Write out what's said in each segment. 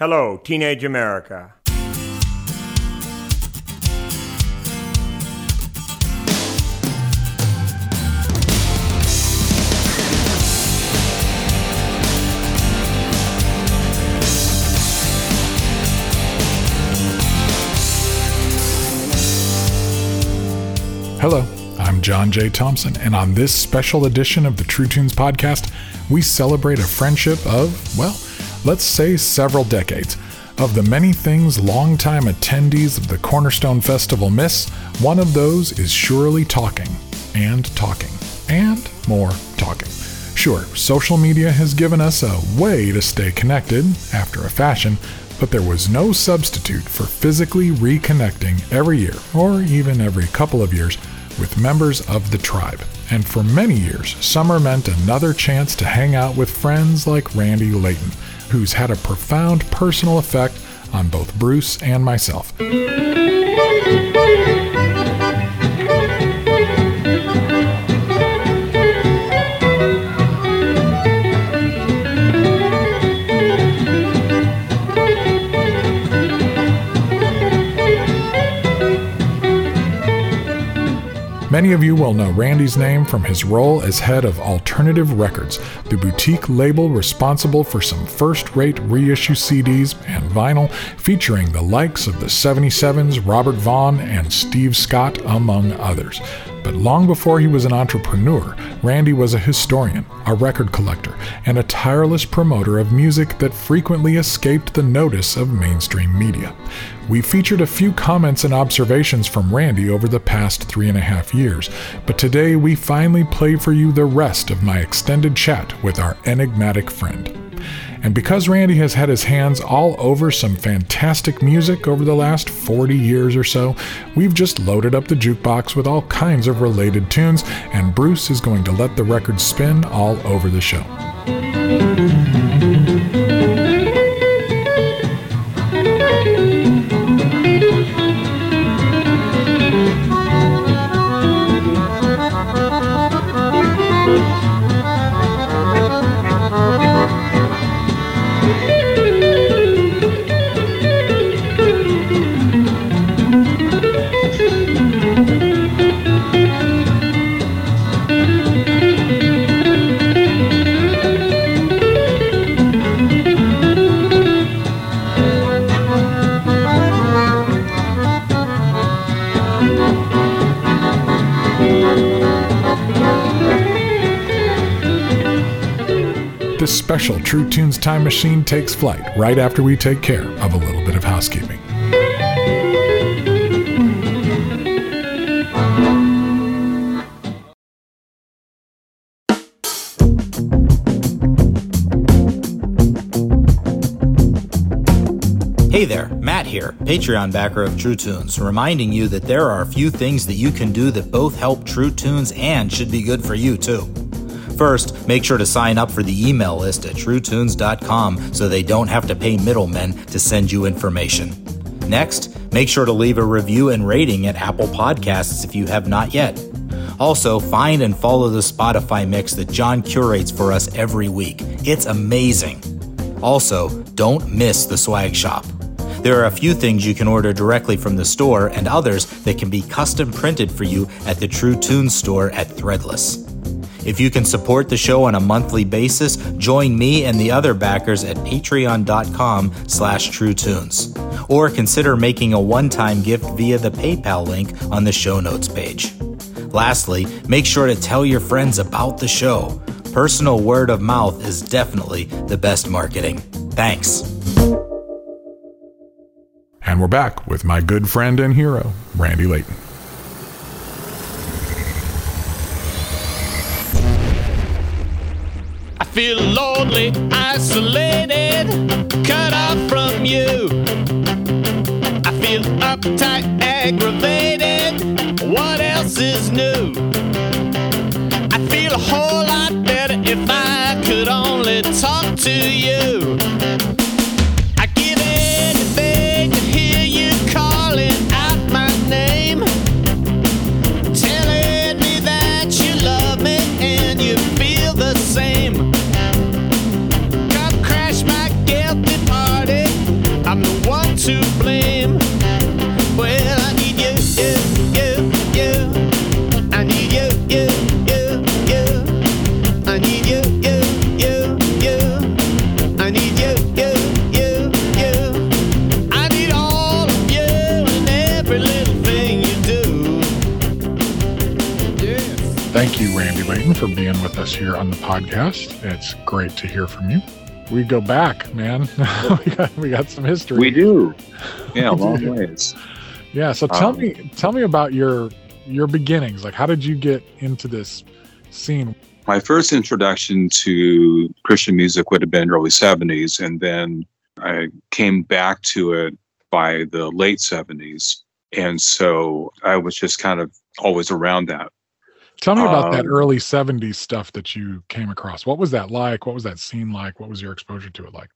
Hello, Teenage America. Hello, I'm John J. Thompson, and on this special edition of the True Tunes podcast, we celebrate a friendship of, well, let's say several decades. Of the many things longtime attendees of the Cornerstone Festival miss, one of those is surely talking, and talking, and more talking. Sure, social media has given us a way to stay connected, after a fashion, but there was no substitute for physically reconnecting every year, or even every couple of years, with members of the tribe. And for many years, summer meant another chance to hang out with friends like Randy Layton, who's had a profound personal effect on both Bruce and myself. Many of you will know Randy's name from his role as head of Alternative Records, the boutique label responsible for some first rate reissue CDs and vinyl featuring the likes of the 77s, Robert Vaughn, and Steve Scott, among others. But long before he was an entrepreneur, Randy was a historian, a record collector, and a tireless promoter of music that frequently escaped the notice of mainstream media. We featured a few comments and observations from Randy over the past three and a half years, but today we finally play for you the rest of my extended chat with our enigmatic friend. And because Randy has had his hands all over some fantastic music over the last 40 years or so, we've just loaded up the jukebox with all kinds of related tunes, and Bruce is going to let the record spin all over the show. Special True Tunes Time Machine takes flight right after we take care of a little bit of housekeeping. Hey there, Matt here, Patreon backer of True Tunes, reminding you that there are a few things that you can do that both help True Tunes and should be good for you too. First, make sure to sign up for the email list at truetunes.com so they don't have to pay middlemen to send you information. Next, make sure to leave a review and rating at Apple Podcasts if you have not yet. Also, find and follow the Spotify mix that John curates for us every week. It's amazing. Also, don't miss the swag shop. There are a few things you can order directly from the store and others that can be custom printed for you at the True Tunes store at Threadless. If you can support the show on a monthly basis, join me and the other backers at patreon.com slash truetunes. Or consider making a one-time gift via the PayPal link on the show notes page. Lastly, make sure to tell your friends about the show. Personal word of mouth is definitely the best marketing. Thanks. And we're back with my good friend and hero, Randy Layton. Feel lonely, isolated, cut off from you. I feel uptight, aggravated. What else is new? I feel a whole lot better if I could only talk to you. For being with us here on the podcast. It's great to hear from you. We go back, man. we, got, we got some history. We do. Yeah, long ways. Yeah. So tell Um, me, tell me about your your beginnings. Like, how did you get into this scene? My first introduction to Christian music would have been early 70s, and then I came back to it by the late 70s. And so I was just kind of always around that. Tell me about that Um, early '70s stuff that you came across. What was that like? What was that scene like? What was your exposure to it like?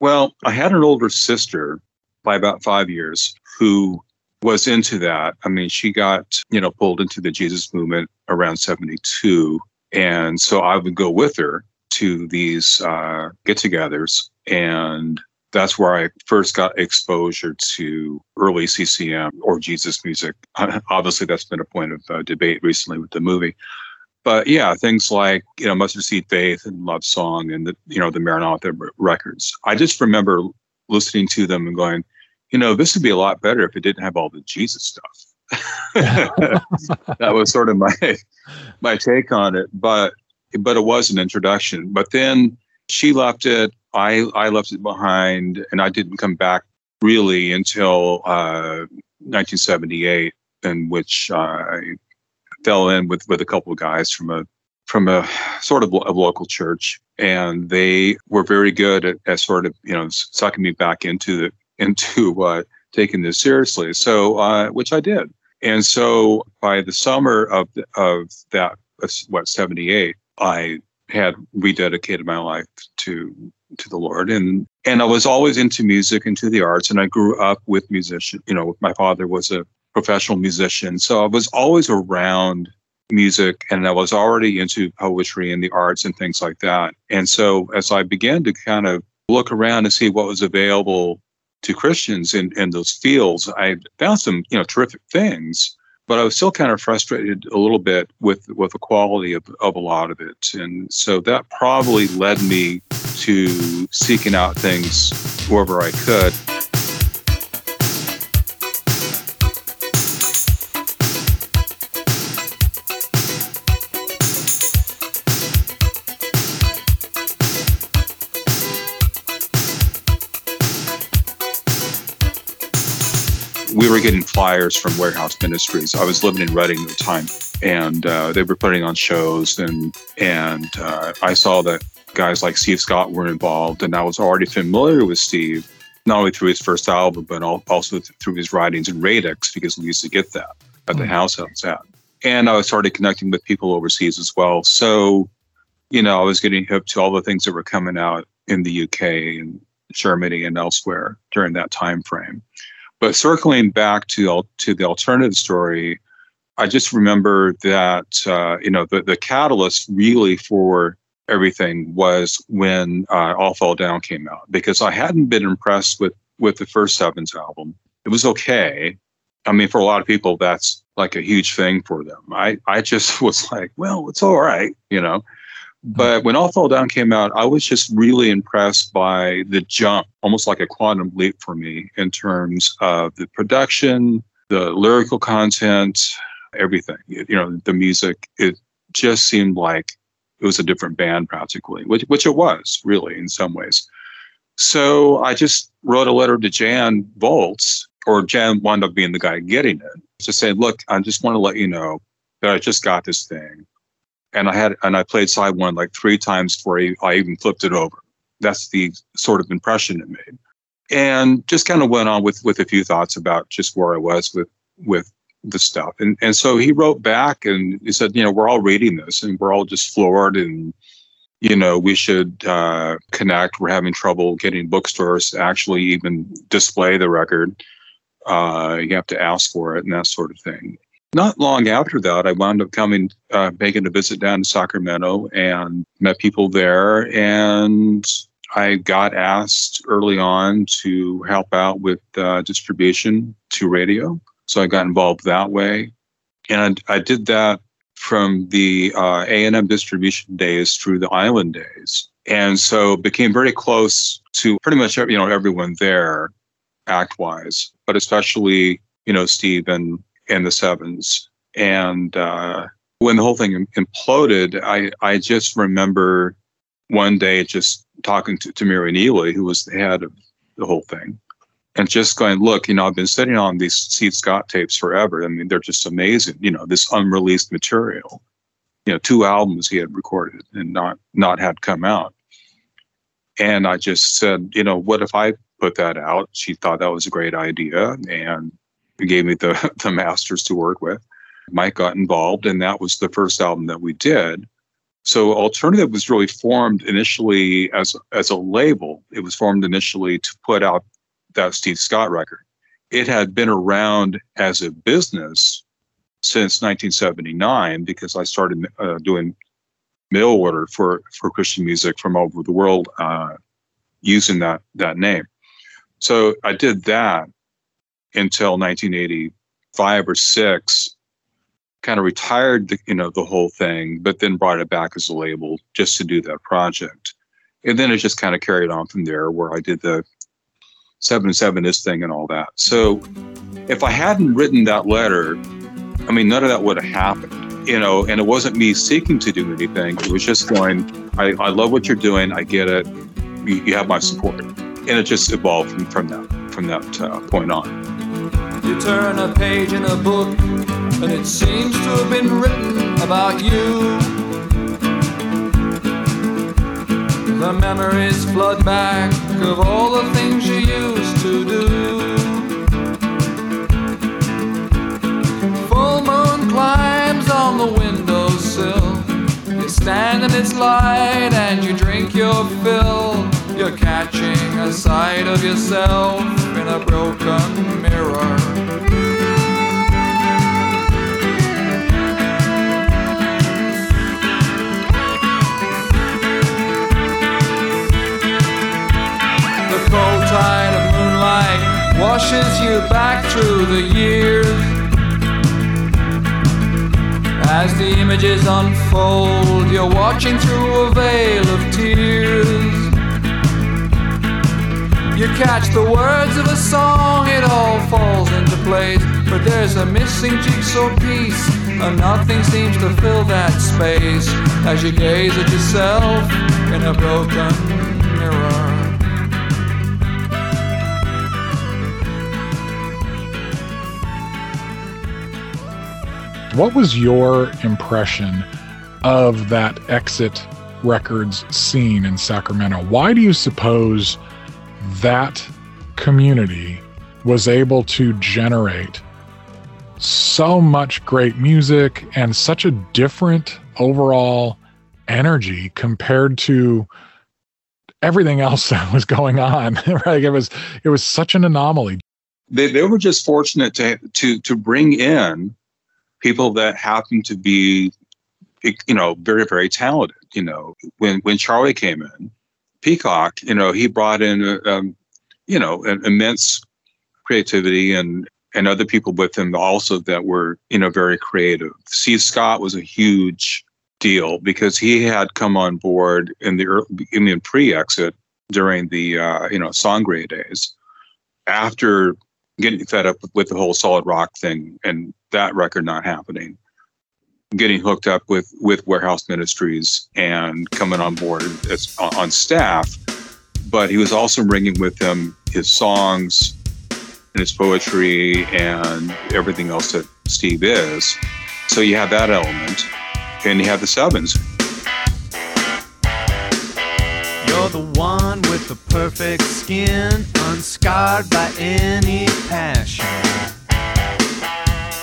Well, I had an older sister by about five years who was into that. I mean, she got, you know, pulled into the Jesus movement around 72. And so I would go with her to these uh, get togethers. And that's where I first got exposure to early CCM or Jesus music. Obviously, that's been a point of uh, debate recently with the movie. But yeah, things like you know Mustard Seed Faith and Love Song and the you know the Maranatha r- records. I just remember listening to them and going, you know, this would be a lot better if it didn't have all the Jesus stuff. that was sort of my my take on it. But but it was an introduction. But then she left it. I I left it behind, and I didn't come back really until uh, 1978, in which I fell in with with a couple of guys from a from a sort of a local church, and they were very good at, at sort of you know sucking me back into the into uh, taking this seriously. So uh, which I did, and so by the summer of of that what 78, I had rededicated my life to to the Lord, and and I was always into music, and into the arts, and I grew up with musician. You know, my father was a professional musician, so I was always around music, and I was already into poetry and the arts and things like that. And so as I began to kind of look around and see what was available to Christians in, in those fields, I found some you know terrific things but I was still kind of frustrated a little bit with with the quality of, of a lot of it. And so that probably led me to seeking out things wherever I could. We were getting flyers from Warehouse Ministries. I was living in Reading at the time, and uh, they were putting on shows, and and uh, I saw that guys like Steve Scott were involved, and I was already familiar with Steve, not only through his first album, but also through his writings in Radix, because we used to get that at the house I was at. And I started connecting with people overseas as well. So, you know, I was getting hip to all the things that were coming out in the UK and Germany and elsewhere during that time frame. But circling back to to the alternative story, I just remember that uh, you know the the catalyst really for everything was when uh, All Fall Down came out because I hadn't been impressed with with the first Sevens album. It was okay. I mean, for a lot of people, that's like a huge thing for them. I I just was like, well, it's all right, you know. But when All Fall Down came out, I was just really impressed by the jump, almost like a quantum leap for me in terms of the production, the lyrical content, everything. You know, the music. It just seemed like it was a different band practically, which which it was really in some ways. So I just wrote a letter to Jan Volz, or Jan wound up being the guy getting it, to say, look, I just want to let you know that I just got this thing and I had and I played side one like three times before I, even flipped it over. That's the sort of impression it made, and just kind of went on with with a few thoughts about just where I was with with the stuff. And and so he wrote back and he said, you know, we're all reading this and we're all just floored and you know we should uh, connect. We're having trouble getting bookstores to actually even display the record. Uh, you have to ask for it and that sort of thing not long after that, I wound up coming, uh, making a visit down to Sacramento and met people there. And I got asked early on to help out with uh, distribution to radio. So I got involved that way. And I did that from the uh, A&M distribution days through the island days. And so became very close to pretty much you know everyone there act wise, but especially, you know, Steve and and the sevens. And uh, when the whole thing imploded, I, I just remember one day just talking to, to Mary Neely, who was the head of the whole thing, and just going, look, you know, I've been sitting on these Steve Scott tapes forever. I mean, they're just amazing. You know, this unreleased material. You know, two albums he had recorded and not not had come out. And I just said, you know, what if I put that out? She thought that was a great idea and gave me the the masters to work with. Mike got involved, and that was the first album that we did. So Alternative was really formed initially as as a label. It was formed initially to put out that Steve Scott record. It had been around as a business since 1979 because I started uh, doing mail order for for Christian music from all over the world uh, using that that name. So I did that until 1985 or six kind of retired the you know the whole thing, but then brought it back as a label just to do that project. And then it just kind of carried on from there, where I did the seven seven is thing and all that. So if I hadn't written that letter, I mean, none of that would have happened, you know. And it wasn't me seeking to do anything; it was just going, I, I love what you're doing. I get it. You, you have my support, and it just evolved from, from that from that uh, point on. You turn a page in a book and it seems to have been written about you. The memories flood back of all the things you used to do. Full moon climbs on the windowsill. You stand in its light and you drink your fill. You're catching a sight of yourself in a broken mirror. The cold tide of moonlight washes you back through the years. As the images unfold, you're watching through a veil of tears. You catch the words of a song, it all falls into place. But there's a missing jigsaw piece, and nothing seems to fill that space as you gaze at yourself in a broken mirror. What was your impression of that Exit Records scene in Sacramento? Why do you suppose that community was able to generate so much great music and such a different overall energy compared to everything else that was going on right it was it was such an anomaly they, they were just fortunate to to to bring in people that happened to be, you know, very, very talented. You know, when, when Charlie came in, Peacock, you know, he brought in, um, you know, an immense creativity and, and other people with him also that were, you know, very creative. Steve Scott was a huge deal because he had come on board in the early, I mean, pre-exit during the, uh, you know, Sangre days. After getting fed up with the whole solid rock thing and that record not happening getting hooked up with with warehouse ministries and coming on board as on staff but he was also bringing with him his songs and his poetry and everything else that steve is so you have that element and you have the sevens you're the one with the perfect skin, unscarred by any passion.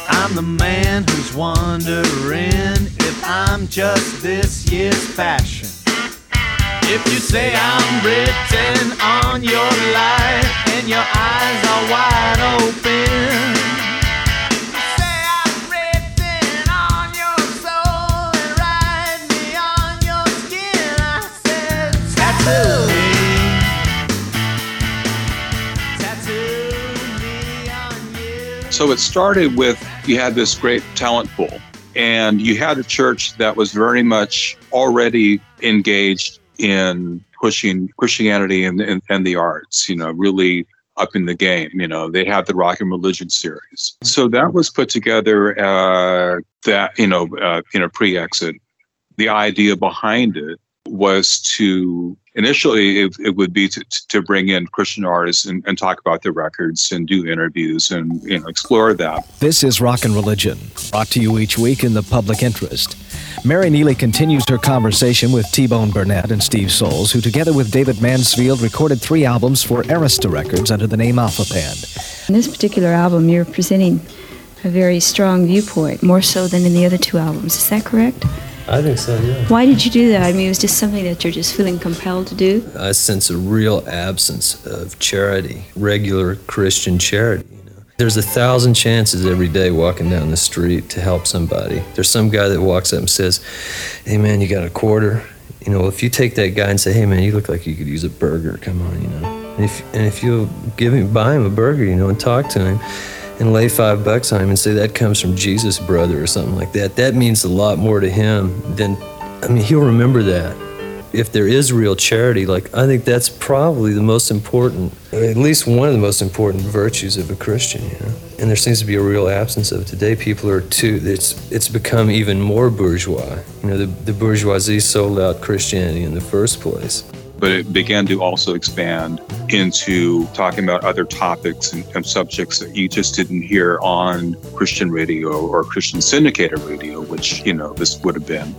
I'm the man who's wondering if I'm just this year's fashion. If you say I'm written on your life and your eyes are wide open. So it started with you had this great talent pool, and you had a church that was very much already engaged in pushing Christianity and, and, and the arts, you know, really up in the game. You know, they had the Rock and Religion series. So that was put together uh, that, you know, uh, in a pre exit. The idea behind it was to initially it, it would be to, to bring in Christian artists and, and talk about their records and do interviews and you know explore that. This is Rock and Religion, brought to you each week in the public interest. Mary Neely continues her conversation with T Bone Burnett and Steve Soles, who together with David Mansfield recorded three albums for Arista Records under the name Alpha Band. In this particular album, you're presenting a very strong viewpoint, more so than in the other two albums. Is that correct? I think so, yeah. Why did you do that? I mean, it was just something that you're just feeling compelled to do? I sense a real absence of charity, regular Christian charity. You know? There's a thousand chances every day walking down the street to help somebody. There's some guy that walks up and says, Hey man, you got a quarter? You know, if you take that guy and say, Hey man, you look like you could use a burger, come on, you know. And if, and if you'll give him, buy him a burger, you know, and talk to him, and lay five bucks on him and say that comes from Jesus, brother, or something like that. That means a lot more to him than, I mean, he'll remember that. If there is real charity, like, I think that's probably the most important, at least one of the most important virtues of a Christian, you know? And there seems to be a real absence of it. Today, people are too, it's, it's become even more bourgeois. You know, the, the bourgeoisie sold out Christianity in the first place but it began to also expand into talking about other topics and, and, subjects that you just didn't hear on Christian radio or Christian syndicated radio, which, you know, this would have been.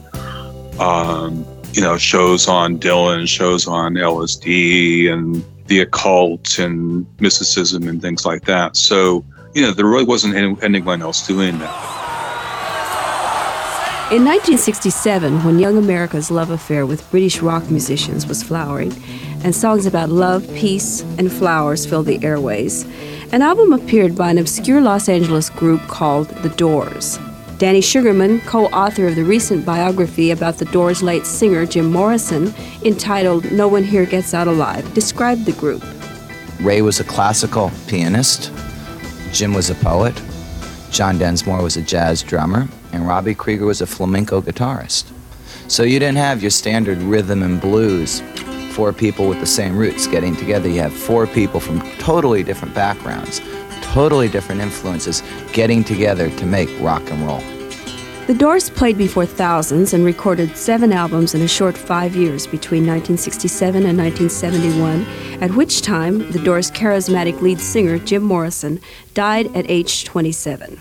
Um, you know, shows on Dylan, shows on LSD and the occult and mysticism and things like that. So, you know, there really wasn't anyone else doing that. In 1967, when Young America's love affair with British rock musicians was flowering, and songs about love, peace, and flowers filled the airways, an album appeared by an obscure Los Angeles group called The Doors. Danny Sugerman, co author of the recent biography about the Doors' late singer Jim Morrison, entitled No One Here Gets Out Alive, described the group. Ray was a classical pianist, Jim was a poet, John Densmore was a jazz drummer, and Robbie Krieger was a flamenco guitarist. So you didn't have your standard rhythm and blues, four people with the same roots getting together. You have four people from totally different backgrounds, totally different influences getting together to make rock and roll. The Doors played before thousands and recorded seven albums in a short five years between 1967 and 1971, at which time the Doors' charismatic lead singer, Jim Morrison, died at age 27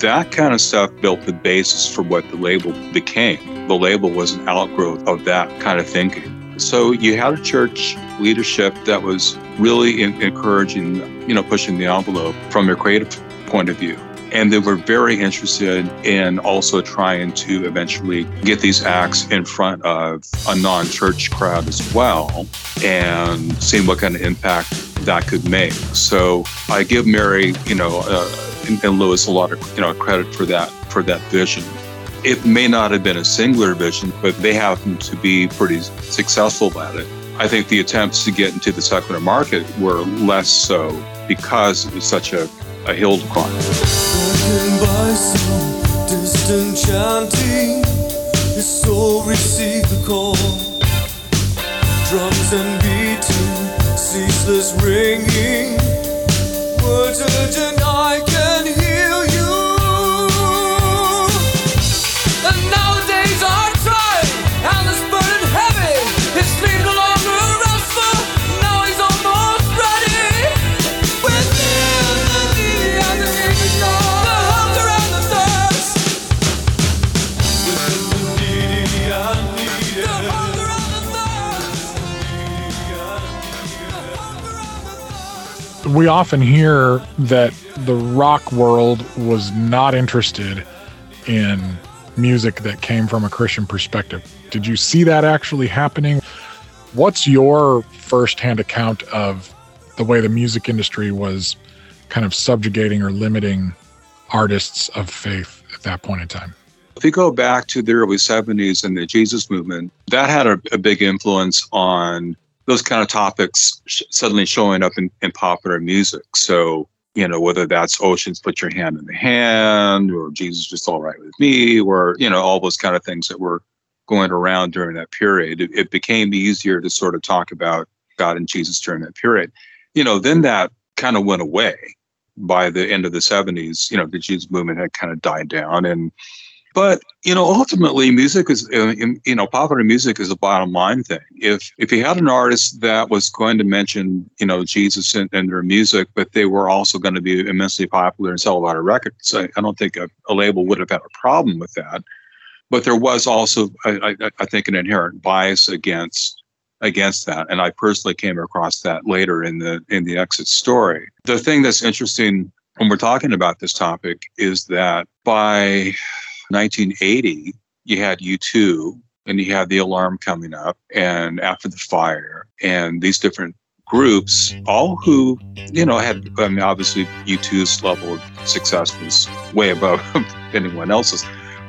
that kind of stuff built the basis for what the label became. The label was an outgrowth of that kind of thinking. So you had a church leadership that was really in- encouraging, you know, pushing the envelope from a creative point of view. And they were very interested in also trying to eventually get these acts in front of a non church crowd as well and seeing what kind of impact that could make. So I give Mary, you know, uh, and, and Louis a lot of you know credit for that for that vision. It may not have been a singular vision, but they happen to be pretty successful at it. I think the attempts to get into the secular market were less so because it was such a, a hill to climb. Drums and beating, ceaseless ringing, words urgent I we often hear that the rock world was not interested in music that came from a Christian perspective. Did you see that actually happening? What's your firsthand account of the way the music industry was kind of subjugating or limiting artists of faith at that point in time? If you go back to the early 70s and the Jesus movement, that had a, a big influence on those kind of topics sh- suddenly showing up in, in popular music. So, you know, whether that's Oceans Put Your Hand in the Hand or Jesus Just All Right With Me or, you know, all those kind of things that were going around during that period. It, it became easier to sort of talk about God and Jesus during that period. you know, then that kind of went away by the end of the 70s. You know, the Jesus movement had kind of died down. And, but, you know, ultimately music is, uh, you know, popular music is a bottom line thing. If, if you had an artist that was going to mention, you know, Jesus in, their music, but they were also going to be immensely popular and sell a lot of records, I, I don't think a, a label would have had a problem with that but there was also, I, I, I, think, an inherent bias against against that. And I personally came across that later in the in the exit story. The thing that's interesting when we're talking about this topic is that by 1980, you had U2 and you had the alarm coming up and after the fire and these different groups, all who, you know, had, I mean, obviously U2's level of success was way above anyone else's.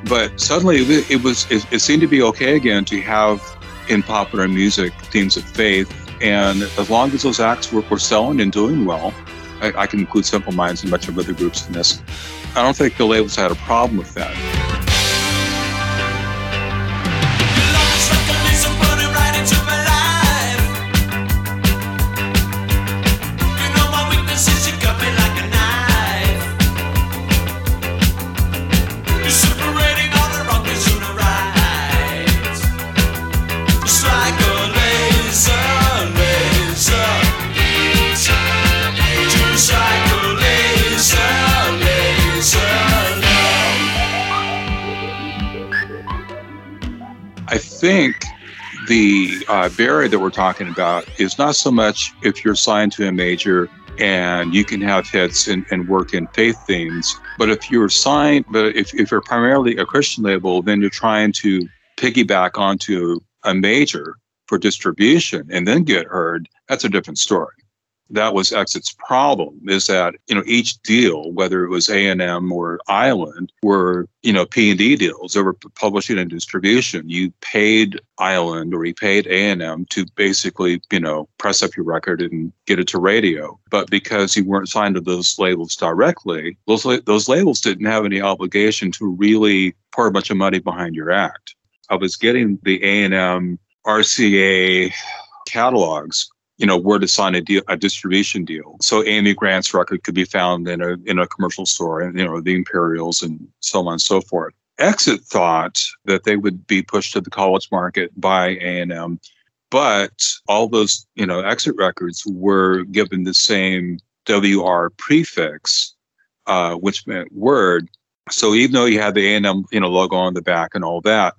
But suddenly it was, it, it seemed to be okay again to have in popular music themes of faith. And as long as those acts were, were selling and doing well, I, I can include Simple Minds and much of other groups in this. I don't think the labels had a problem with that. Think the uh, barrier that we're talking about is not so much if you're signed to a major and you can have hits and, and work in faith themes, but if you're signed, but if, if you're primarily a Christian label, then you're trying to piggyback onto a major for distribution and then get heard, that's a different story that was Exit's problem is that you know each deal, whether it was A and M or Island, were you know P and D deals. They were publishing and distribution. You paid Island or you paid A and M to basically you know press up your record and get it to radio. But because you weren't signed to those labels directly, those those labels didn't have any obligation to really pour a bunch of money behind your act. I was getting the A and M RCA catalogs you know, where to sign a deal, a distribution deal. So Amy Grant's record could be found in a in a commercial store, and you know, the Imperials and so on and so forth. Exit thought that they would be pushed to the college market by A and M, but all those you know exit records were given the same WR prefix, uh, which meant word. So even though you had the A and M you know logo on the back and all that,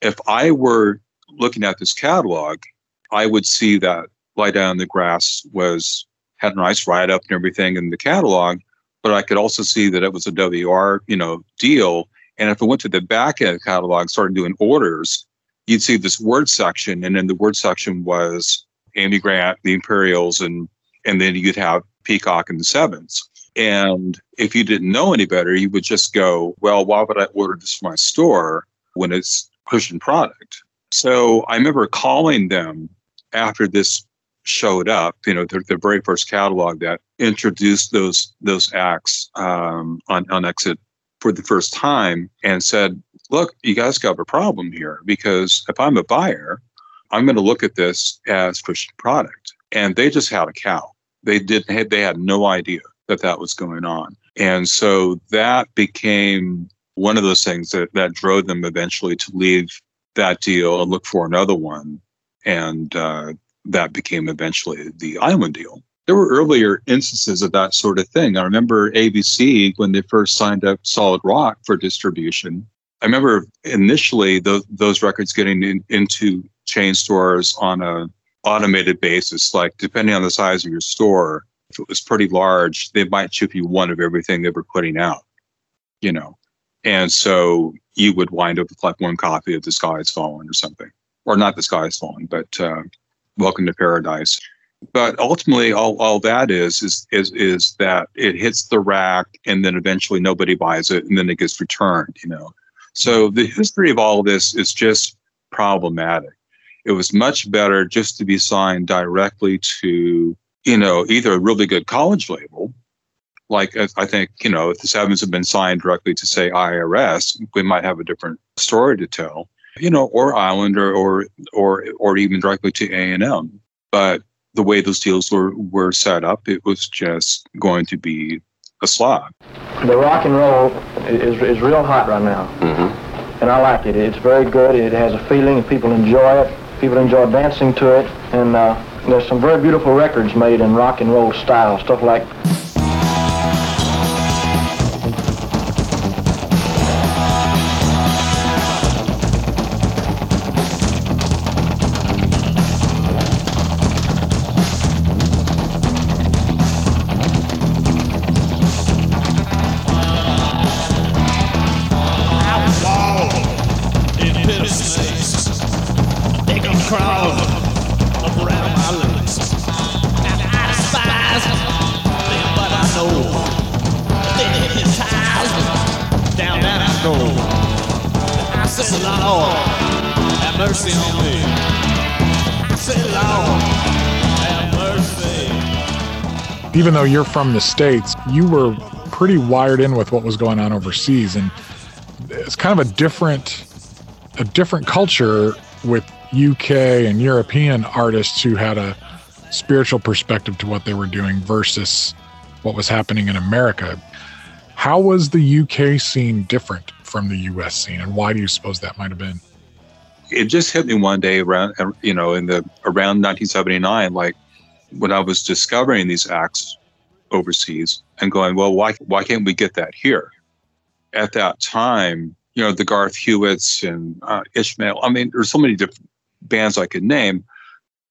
if I were looking at this catalog, I would see that Lie Down in the Grass was had a nice write up and everything in the catalog, but I could also see that it was a WR, you know, deal. And if I went to the back end catalog, started doing orders, you'd see this word section, and in the word section was Amy Grant, the Imperials, and and then you'd have Peacock and the Sevens. And if you didn't know any better, you would just go, well, why would I order this from my store when it's Christian product? So I remember calling them after this showed up, you know, the, the very first catalog that introduced those those acts um, on on Exit for the first time, and said, "Look, you guys got a problem here because if I'm a buyer, I'm going to look at this as Christian product." And they just had a cow. They didn't. Have, they had no idea that that was going on, and so that became one of those things that that drove them eventually to leave that deal and look for another one and uh, that became eventually the Island deal. There were earlier instances of that sort of thing. I remember ABC when they first signed up Solid Rock for distribution. I remember initially those, those records getting in, into chain stores on a automated basis, like depending on the size of your store, if it was pretty large, they might ship you one of everything they were putting out, you know. And so you would wind up with like one copy of The Sky is Falling or something, or not The Sky is Falling, but uh, Welcome to Paradise. But ultimately, all, all that is, is is is that it hits the rack, and then eventually nobody buys it, and then it gets returned. You know, so the history of all of this is just problematic. It was much better just to be signed directly to, you know, either a really good college label, like uh, I think, you know, if the Sevens had been signed directly to say IRS, we might have a different story to tell you know, or Island or or or, or even directly to A and M. But the way those deals were, were set up, it was just going to be a slog. The rock and roll is, is real hot right now. Mm-hmm. And I like it. It's very good. It has a feeling, and people enjoy it. People enjoy dancing to it. And uh, there's some very beautiful records made in rock and roll style, stuff like Even though you're from the States, you were pretty wired in with what was going on overseas. And it's kind of a different a different culture with UK and European artists who had a spiritual perspective to what they were doing versus what was happening in America. How was the UK scene different from the US scene, and why do you suppose that might have been? it just hit me one day around you know in the around 1979 like when i was discovering these acts overseas and going well why why can't we get that here? At that time you know the garth hewitts and uh, ishmael i mean there's so many different bands i could name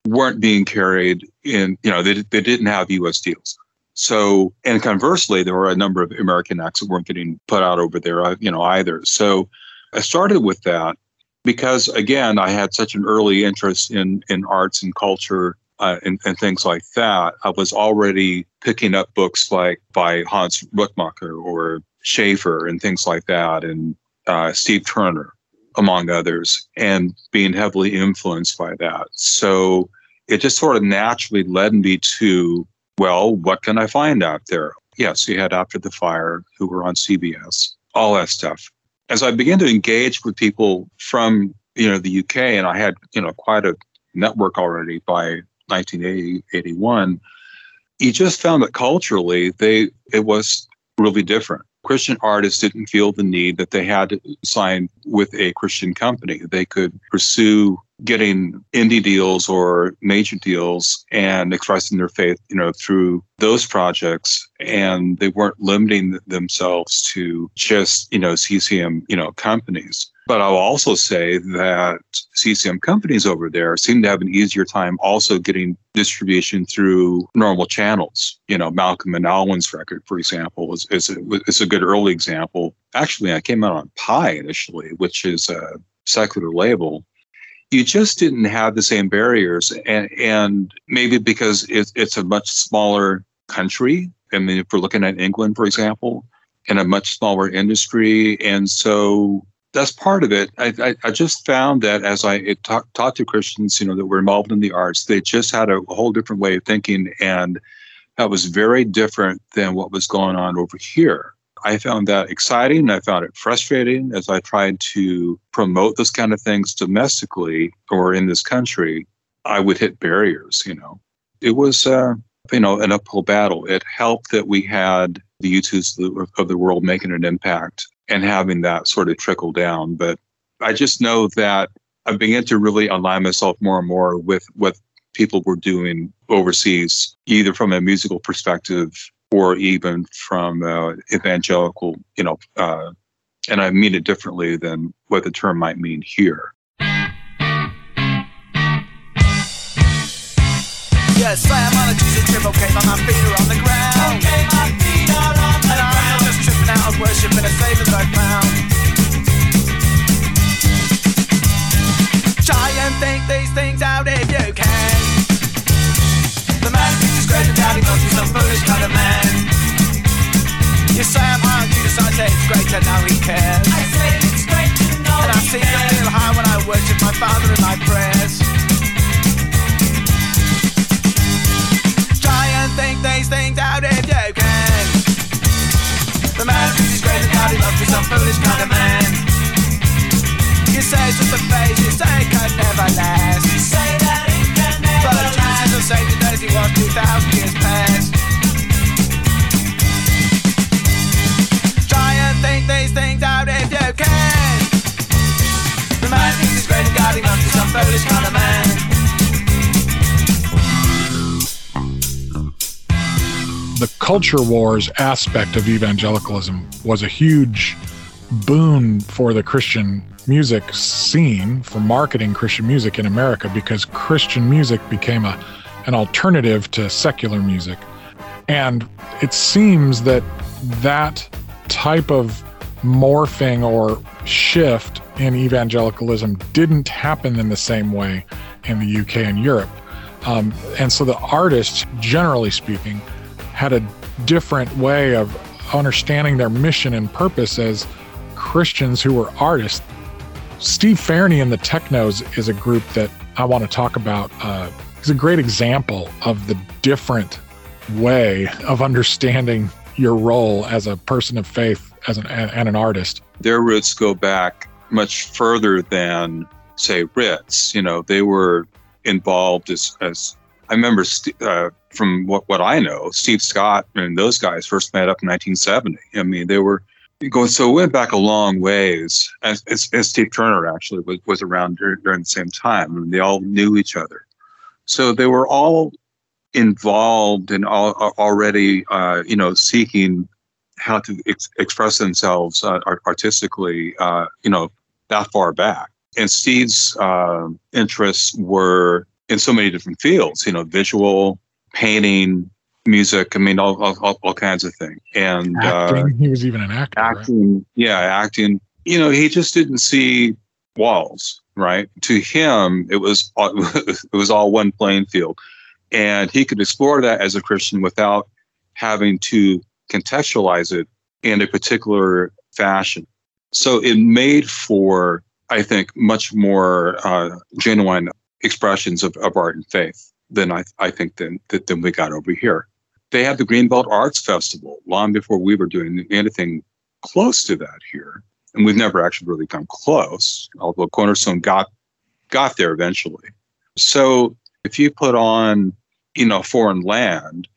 weren't being carried in you know they, they didn't have us deals. So and conversely there were a number of american acts that weren't getting put out over there uh, you know either. So i started with that because again, I had such an early interest in in arts and culture uh, and, and things like that. I was already picking up books like by Hans Rookmaaker or Schaeffer and things like that, and uh, Steve Turner, among others, and being heavily influenced by that. So it just sort of naturally led me to, well, what can I find out there? Yes, you had After the Fire, who were on CBS, all that stuff as I began to engage with people from you know the UK, and I had you know quite a network already by 1980 81, you just found that culturally they it was really different. Christian artists didn't feel the need that they had to sign with a Christian company. They could pursue getting indie deals or major deals and expressing their faith, you know, through those projects. And they weren't limiting themselves to just, you know, CCM, you know, companies. But I'll also say that CCM companies over there seem to have an easier time also getting distribution through normal channels. You know, Malcolm and Alwyn's record, for example, is, is, a, is a good early example. Actually, I came out on Pye initially, which is a secular label you just didn't have the same barriers and, and maybe because it, it's a much smaller country i mean if we're looking at england for example and a much smaller industry and so that's part of it i, I, I just found that as i talked talk to christians you know that were involved in the arts they just had a whole different way of thinking and that was very different than what was going on over here I found that exciting. I found it frustrating as I tried to promote those kind of things domestically or in this country. I would hit barriers, you know. It was, uh, you know, an uphill battle. It helped that we had the U2s of the world making an impact and having that sort of trickle down. But I just know that I began to really align myself more and more with what people were doing overseas, either from a musical perspective or even from uh, evangelical, you know, uh, and I mean it differently than what the term might mean here. Yes, I'm on a Jesus trip, okay, but my feet are on the ground. Okay, out of a Savior's I found. Try and think these things out if you can. The man thinks he's great and doubting must be some foolish kind of man. You say I'm high on Jesus, I say it's great and now he cares. I say it's great to know And I seem a little high when I worship my Father in my prayers. Try and think these things out if you can. The man thinks he's great and now he must be some foolish kind of man. You say it's just a phase, you say it can never last. You say that it can never But Jesus is the same today as he was 2,000 years past. Try and think these things out if you can. The man thinks he's great and God, he must be some foolish kind of man. The culture wars aspect of evangelicalism was a huge boon for the Christian music scene, for marketing Christian music in America, because Christian music became a, an alternative to secular music. And it seems that that type of morphing or shift in evangelicalism didn't happen in the same way in the UK and Europe. Um, and so the artists, generally speaking, had a different way of understanding their mission and purpose as Christians who were artists. Steve Fairnie and the Technos is a group that I want to talk about. Uh, a great example of the different way of understanding your role as a person of faith as an, and an artist. Their roots go back much further than, say, Writz. You know, they were involved as, as I remember uh, from what, what I know, Steve Scott and those guys first met up in 1970. I mean, they were going so it went back a long ways. As, as, as Steve Turner actually was, was around during, during the same time, and they all knew each other. So they were all involved and all already, uh, you know, seeking how to ex- express themselves uh, artistically, uh, you know, that far back. And Steve's uh, interests were in so many different fields, you know, visual, painting, music. I mean, all, all, all kinds of things. And acting, uh, he was even an actor. Acting, right? yeah, acting. You know, he just didn't see walls. Right to him, it was it was all one playing field, and he could explore that as a Christian without having to contextualize it in a particular fashion. So it made for, I think, much more uh, genuine expressions of, of art and faith than I, I think than, than we got over here. They had the Greenbelt Arts Festival long before we were doing anything close to that here. And we've never actually really come close, although Cornerstone got got there eventually. So if you put on, you know, foreign land,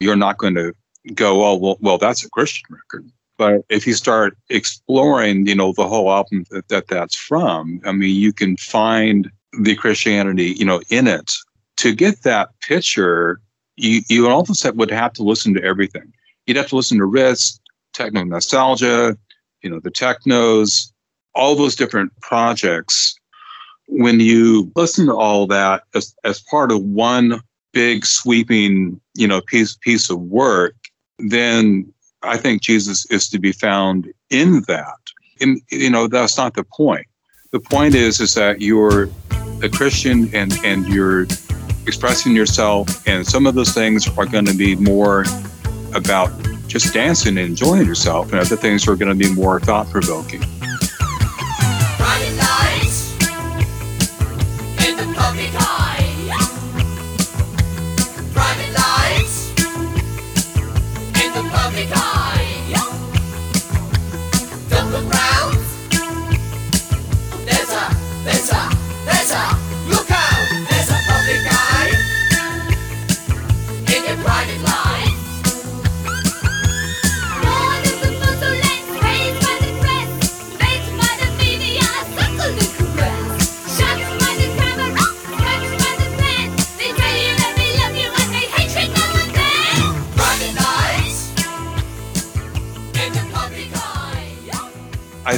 you're not going to go, oh, well, well, that's a Christian record. But if you start exploring, you know, the whole album that, that that's from, I mean, you can find the Christianity, you know, in it. To get that picture, you you almost would have to listen to everything. You'd have to listen to Writz, Techno Nostalgia, you know, the Technos, all those different projects. When you listen to all that as, as part of one big sweeping, you know, piece piece of work, then I think Jesus is to be found in that. And you know, that's not the point. The point is is that you're a Christian and, and you're expressing yourself, and some of those things are going to be more about just dancing and enjoying yourself, and other things are going to be more thought provoking.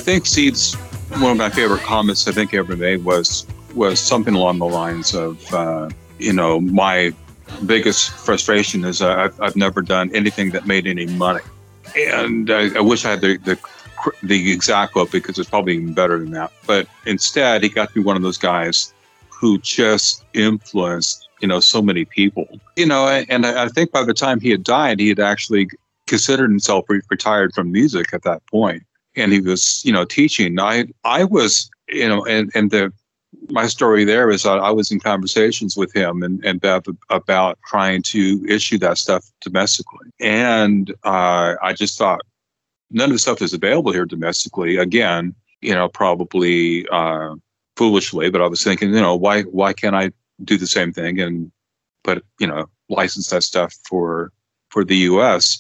Think Seed's one of my favorite comments I think ever made was was something along the lines of, uh, you know, my biggest frustration is I've, I've never done anything that made any money, and I, I wish I had the, the the exact quote because it's probably even better than that. But instead, he got to be one of those guys who just influenced, you know, so many people. You know, and I, I think by the time he had died, he had actually considered himself retired from music at that point and he was, you know, teaching. I I was, you know, and and the my story there is I was in conversations with him and, and Bev about trying to issue that stuff domestically. And uh, I just thought none of the stuff is available here domestically. Again, you know, probably uh, foolishly, but I was thinking, you know, why why can't I do the same thing and but you know, license that stuff for for the U.S.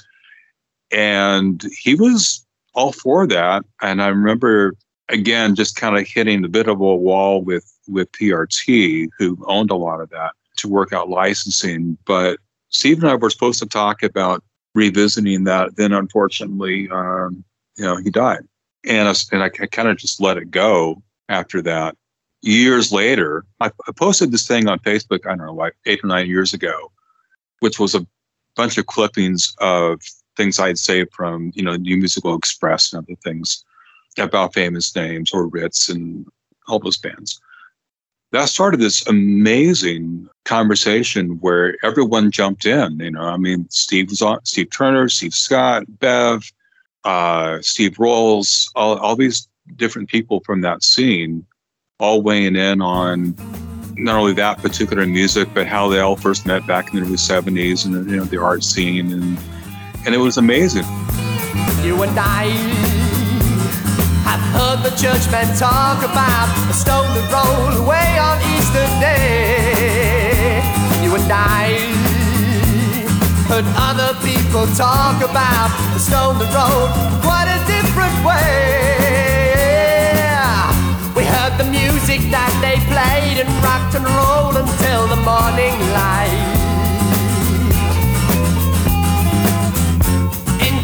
And he was all for that. And I remember again just kind of hitting a bit of a wall with with PRT, who owned a lot of that, to work out licensing. But Steve and I were supposed to talk about revisiting that. Then, unfortunately, um, you know, he died, and I, and I, I kind of just let it go after that. Years later, I, I posted this thing on Facebook. I don't know, like eight or nine years ago, which was a bunch of clippings of things I'd say from, you know, New Musical Express and other things about famous names or Writz and all those bands that started this amazing conversation where everyone jumped in. You know, I mean, Steve was on, Steve Turner, Steve Scott, Bev, uh, Steve Rolls, all, all these different people from that scene, all weighing in on not only that particular music, but how they all first met back in the early '70s and you know the art scene, and and it was amazing. You and I I've heard the churchmen talk about a stone that rolled away on Easter Day. You and I heard other people talk about the stone that rolled quite a different way. We heard the music that they played and rocked and rolled until the morning light.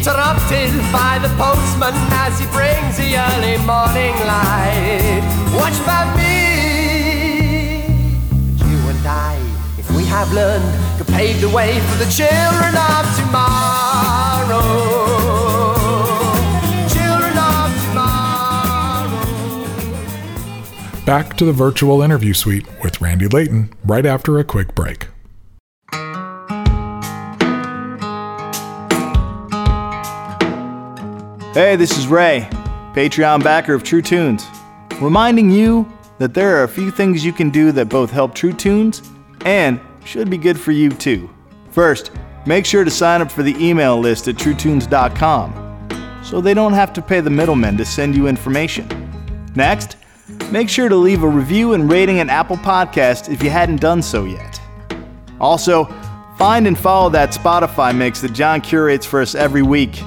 Interrupted by the postman as he brings the early morning light. Watch by me, you and I, if we have learned to pave the way for the children of tomorrow. Children of tomorrow. Back to the virtual interview suite with Randy Layton right after a quick break. Hey, this is Ray, Patreon backer of True Tunes, reminding you that there are a few things you can do that both help True Tunes and should be good for you too. First, make sure to sign up for the email list at truetunes.com so they don't have to pay the middlemen to send you information. Next, make sure to leave a review and rating an Apple Podcast if you hadn't done so yet. Also, find and follow that Spotify mix that John curates for us every week.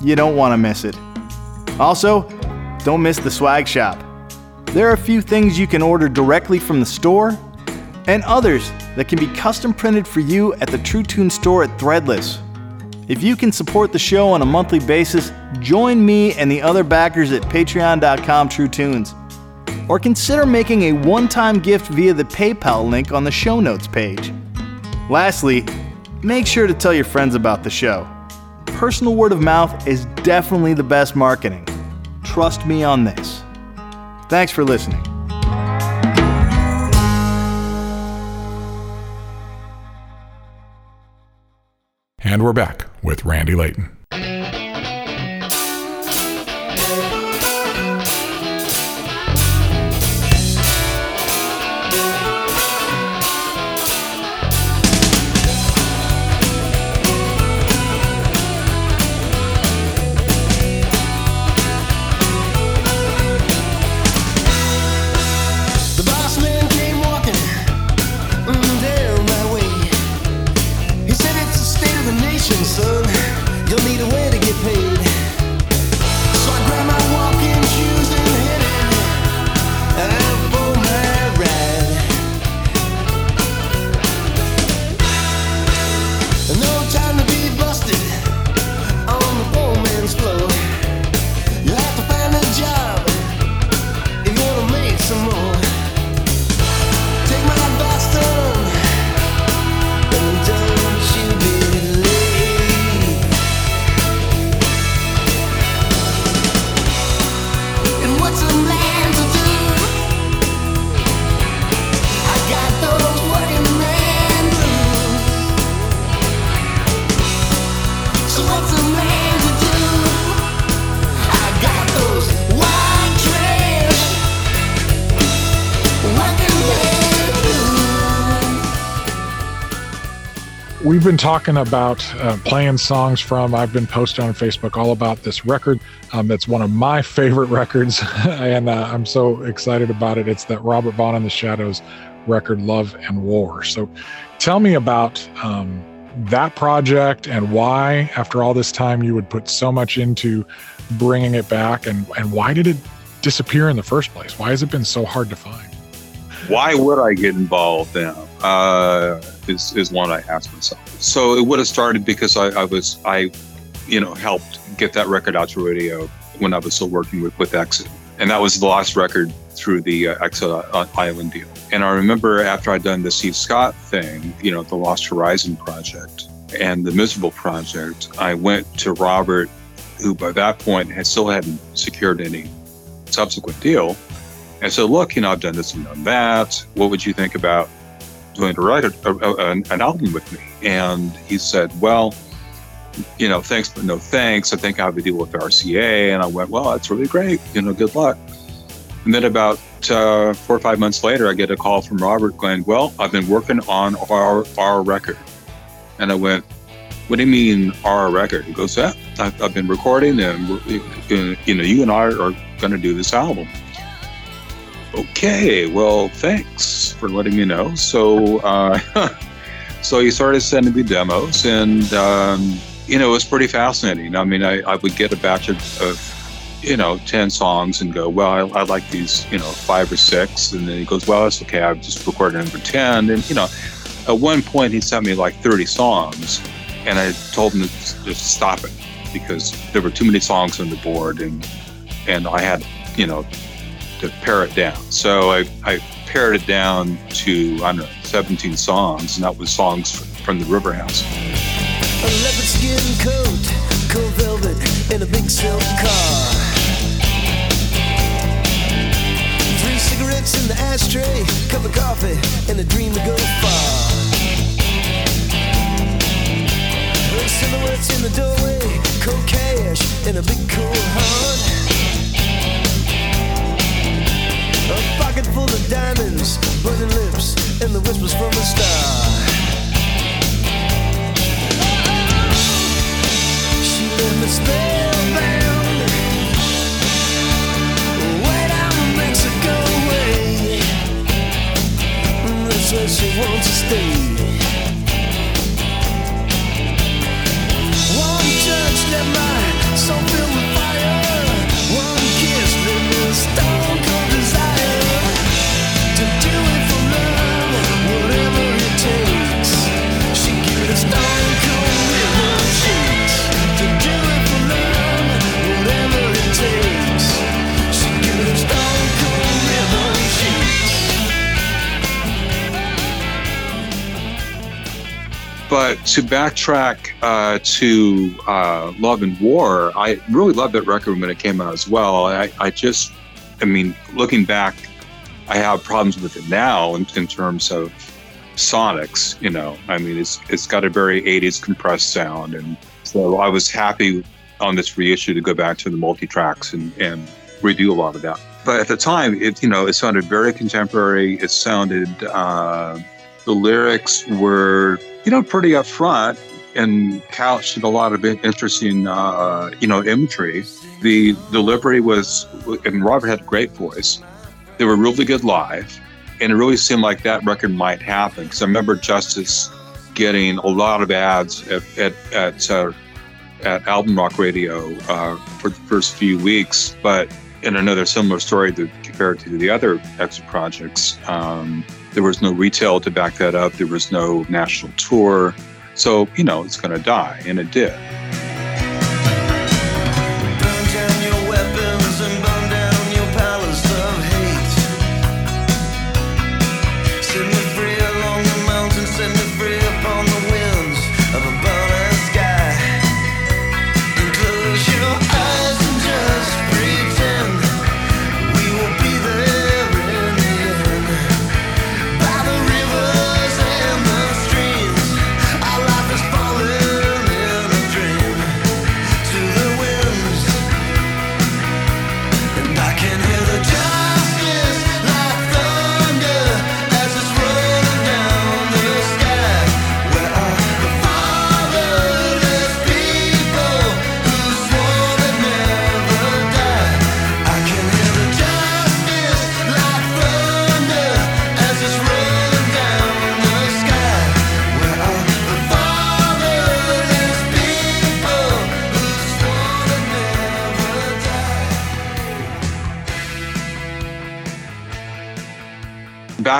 You don't want to miss it. Also, don't miss the swag shop. There are a few things you can order directly from the store, and others that can be custom printed for you at the True Tune store at Threadless. If you can support the show on a monthly basis, join me and the other backers at patreon.com TrueTunes. Or consider making a one time gift via the PayPal link on the show notes page. Lastly, make sure to tell your friends about the show personal word of mouth is definitely the best marketing. Trust me on this. Thanks for listening. And we're back with Randy Layton. Been talking about uh, playing songs from, I've been posting on Facebook all about this record. Um, it's one of my favorite records, and uh, I'm so excited about it. It's that Robert Vaughn and the Shadows record Love and War. So tell me about um, that project and why, after all this time, you would put so much into bringing it back and, and why did it disappear in the first place? Why has it been so hard to find? Why would I get involved now? Uh, is, is one I ask myself. So it would have started because I, I was, I, you know, helped get that record out to radio when I was still working with, with Exit. And that was the last record through the uh, Exit Island deal. And I remember after I'd done the Steve Scott thing, you know, the Lost Horizon project and the Miserable project, I went to Robert, who by that point had still hadn't secured any subsequent deal. And said, look, you know, I've done this and done that. What would you think about doing to write a, a, an, an album with me? And he said, well, you know, thanks, but no thanks. I think I have a deal with RCA. And I went, well, that's really great. You know, good luck. And then about uh, four or five months later, I get a call from Robert going, well, I've been working on our, our record. And I went, what do you mean our record? He goes, yeah, I've, I've been recording and, you know, you and I are going to do this album. Okay, well, thanks for letting me know. So, uh, so he started sending me demos, and um, you know, it was pretty fascinating. I mean, I, I would get a batch of, of, you know, ten songs and go, well, I, I like these, you know, five or six, and then he goes, well, that's okay. I've just recorded number ten, and you know, at one point he sent me like thirty songs, and I told him to just stop it because there were too many songs on the board, and and I had, you know, to pare it down. So I, I pared it down to, I don't know, 17 songs, and that was songs from the River House. A skin coat, cool velvet, a big silk car. Three cigarettes in the ashtray, cup of coffee, and a dream to go far. Silhouettes in the doorway, cold cash, and a big cool. Pocket full of diamonds, burning lips, and the whispers from a star. She left me spellbound. Way down Mexico way. That's where she wants to stay. One touch let But to backtrack uh, to uh, Love and War, I really loved that record when it came out as well. I, I just, I mean, looking back, I have problems with it now in, in terms of sonics. You know, I mean, it's it's got a very '80s compressed sound, and so I was happy on this reissue to go back to the multi tracks and and redo a lot of that. But at the time, it you know, it sounded very contemporary. It sounded uh, the lyrics were you know pretty upfront and couched in a lot of interesting uh, you know imagery. The delivery was, and Robert had a great voice. They were really good live, and it really seemed like that record might happen. Because I remember Justice getting a lot of ads at at at, uh, at Album Rock Radio uh, for the first few weeks, but in another similar story to compared to the other exit projects, um, there was no retail to back that up. There was no national tour, so you know it's going to die, and it did.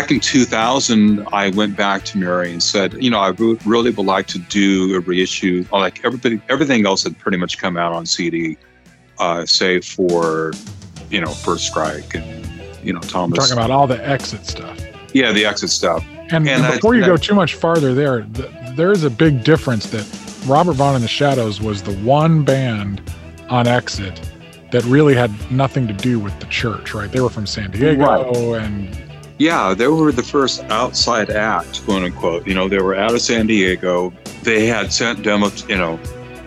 Back in 2000, I went back to Mary and said, you know, I re- really would like to do a reissue. Like everybody, everything else had pretty much come out on CD, uh, save for, you know, First Strike and, you know, I'm Thomas. talking about all the exit stuff. yeah, the exit stuff. And, And I- before you I- go too much farther there, th- there is a big difference that Robert Vaughn and the Shadows was the one band on Exit that really had nothing to do with the church, right? They were from San Diego and Yeah, they were the first outside act, quote unquote. You know, they were out of San Diego. They had sent demo, you know,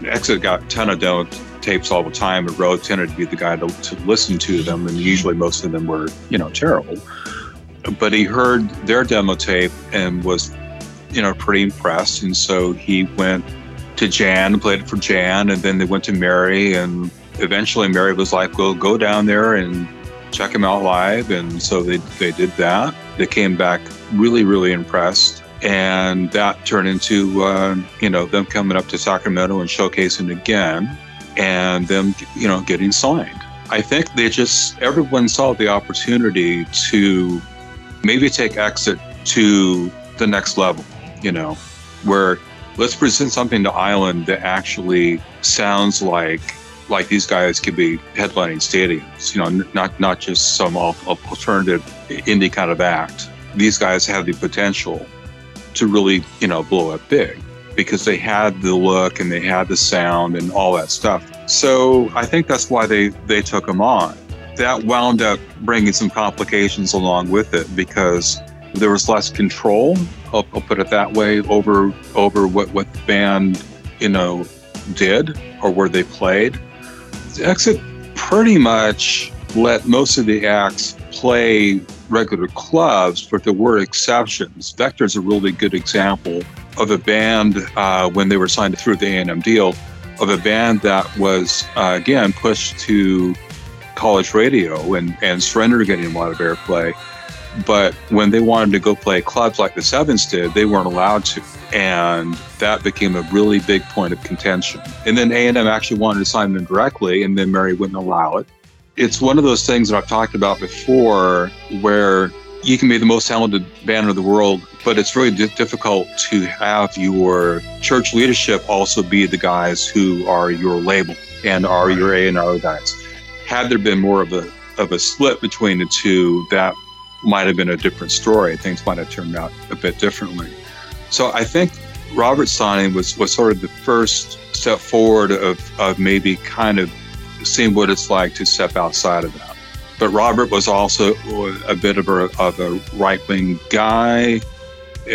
Exit got a ton of demo tapes all the time, and Rhodes tended to be the guy to, to listen to them, and usually most of them were, you know, terrible. But he heard their demo tape and was, you know, pretty impressed, and so he went to Jan, and played it for Jan, and then they went to Mary, and eventually Mary was like, "Well, go down there and check him out live." And so they they did that. They came back really really impressed, and that turned into uh, you know them coming up to Sacramento and showcasing again, and them you know getting signed. I think they just everyone saw the opportunity to maybe take Exit to the next level. You know, where let's present something to Island that actually sounds like like these guys could be headlining stadiums. You know, not not just some al- alternative indie kind of act. These guys have the potential to really you know blow up big because they had the look and they had the sound and all that stuff. So I think that's why they they took them on. That wound up bringing some complications along with it because there was less control. I'll, I'll put it that way over over what what the band you know did or where they played. Exit pretty much let most of the acts play regular clubs, but there were exceptions. Vector is a really good example of a band uh, when they were signed through the A&M deal of a band that was uh, again pushed to college radio and and Surrender getting a lot of airplay. But when they wanted to go play clubs like the Sevens did, they weren't allowed to, and that became a really big point of contention. And then A and M actually wanted to sign them directly, and then Mary wouldn't allow it. It's one of those things that I've talked about before, where you can be the most talented band in the world, but it's really di- difficult to have your church leadership also be the guys who are your label and are your A and R guys. Had there been more of a of a split between the two, that might have been a different story. Things might have turned out a bit differently. So I think Robert's signing was, was sort of the first step forward of, of maybe kind of seeing what it's like to step outside of that. But Robert was also a bit of a, of a right wing guy.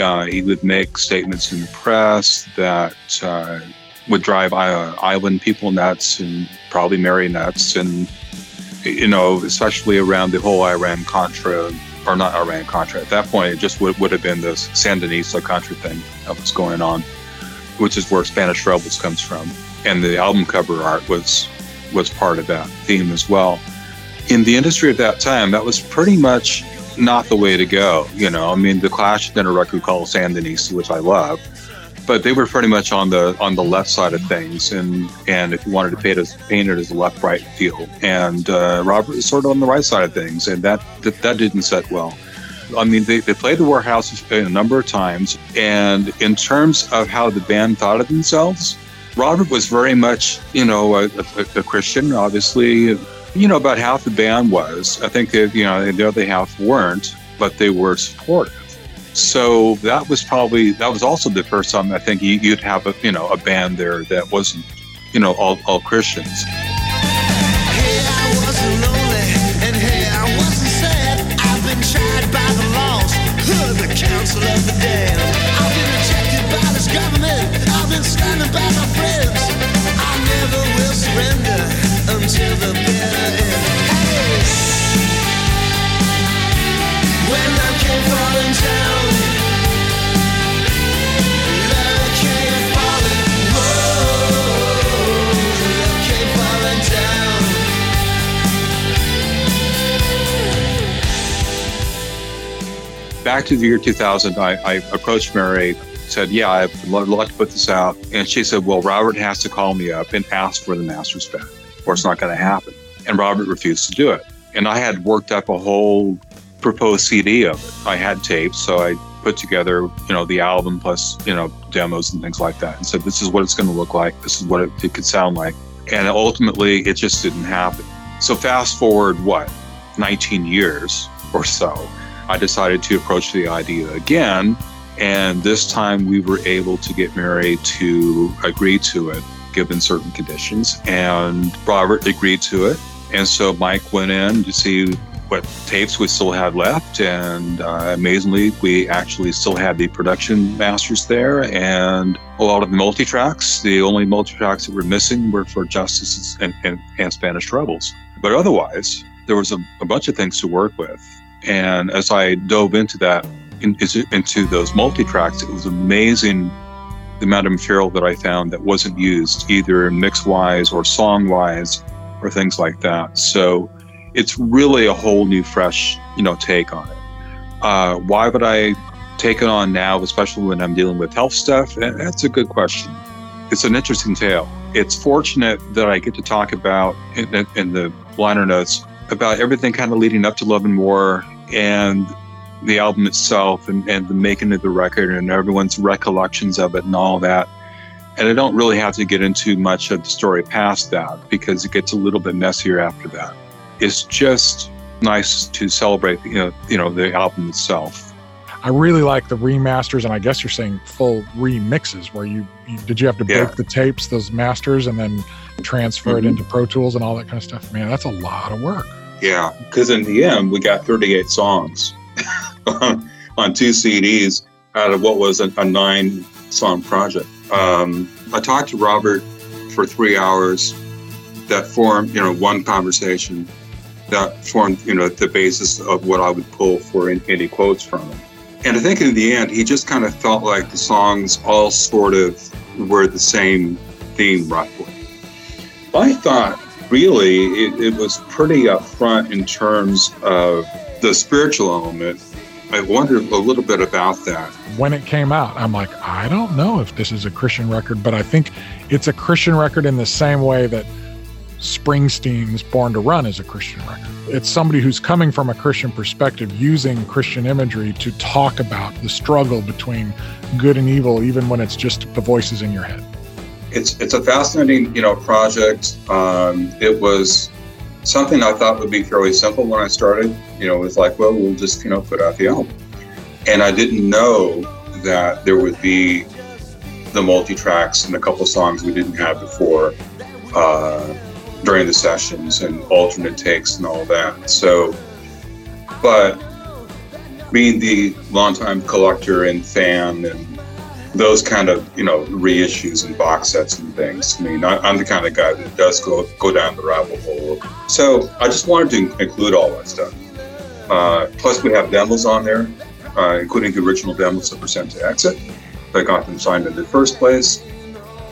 Uh, he would make statements in the press that uh, would drive uh, island people nuts and probably Mary nuts. And, you know, especially around the whole Iran Contra or not Iran Contra. At that point, it just would, would have been this Sandinista Contra thing that was going on, which is where Spanish Rebels comes from. And the album cover art was was part of that theme as well. In the industry at that time, that was pretty much not the way to go. You know, I mean, the Clash did a record called Sandinista, which I love, but they were pretty much on the on the left side of things, and and if you wanted to paint it, paint it as a left right deal, and uh, Robert was sort of on the right side of things, and that that, that didn't set well. I mean, they, they played the Warehouse a number of times, and in terms of how the band thought of themselves, Robert was very much, you know, a, a, a Christian. Obviously, you know, about half the band was. I think that, you know, the other half weren't, but they were supportive. So that was probably that was also the first time I think you, you'd have a you know a band there that wasn't you know all, all Christians. Hey, I wasn't sad. Back to the year 2000, I, I approached Mary, said, Yeah, I'd love, love to put this out. And she said, Well, Robert has to call me up and ask for the master's back, or it's not going to happen. And Robert refused to do it. And I had worked up a whole proposed CD of it. I had tapes, so I put together, you know, the album plus, you know, demos and things like that and said, this is what it's going to look like. This is what it, it could sound like. And ultimately, it just didn't happen. So fast forward, what, 19 years or so, I decided to approach the idea again. And this time we were able to get Mary to agree to it, given certain conditions. And Robert agreed to it. And so Mike went in to see what tapes we still had left. And uh, amazingly, we actually still had the production masters there and a lot of the multi tracks. The only multi tracks that were missing were for Justice and, and, and Spanish Troubles. But otherwise, there was a, a, bunch of things to work with. And as I dove into that, in, into those multi tracks, it was amazing the amount of material that I found that wasn't used either mix wise or song wise or things like that. So it's really a whole new, fresh, you know, take on it. Uh, why would I take it on now, especially when I'm dealing with health stuff? That's a good question. It's an interesting tale. It's fortunate that I get to talk about in, in the liner notes about everything kind of leading up to Love and War and the album itself and, and the making of the record and everyone's recollections of it and all that. And I don't really have to get into much of the story past that because it gets a little bit messier after that it's just nice to celebrate, you know, you know, the album itself. I really like the remasters, and I guess you're saying full remixes. Where you, you did you have to break yeah. the tapes, those masters, and then transfer mm-hmm. it into Pro Tools and all that kind of stuff? Man, that's a lot of work. Yeah, because in the end, we got 38 songs on, two CDs out of what was a, a nine song project. Um, I talked to Robert for three hours that formed, you know, one conversation that formed, you know, the basis of what I would pull for any quotes from him. And I think in the end, he just kind of felt like the songs all sort of were the same theme, roughly. I thought really it, it was pretty upfront in terms of the spiritual element. I wondered a little bit about that. When it came out, I'm like, I don't know if this is a Christian record, but I think it's a Christian record in the same way that Springsteen's Born to Run is a Christian record. It's somebody who's coming from a Christian perspective using Christian imagery to talk about the struggle between good and evil, even when it's just the voices in your head. It's, it's a fascinating, you know, project. Um, it was something I thought would be fairly simple when I started. You know, it was like, well, we'll just, you know, put out the album. And I didn't know that there would be the multi-tracks and a couple songs we didn't have before. Uh, during the sessions and alternate takes and all that. So, but being the longtime collector and fan and those kind of you know reissues and box sets and things. I mean, I, am the kind of guy that does go go down the rabbit hole. So I just wanted to include all that stuff. Uh, plus, we have demos on there, uh, including the original demos were sent to Exit. I got them signed in the first place.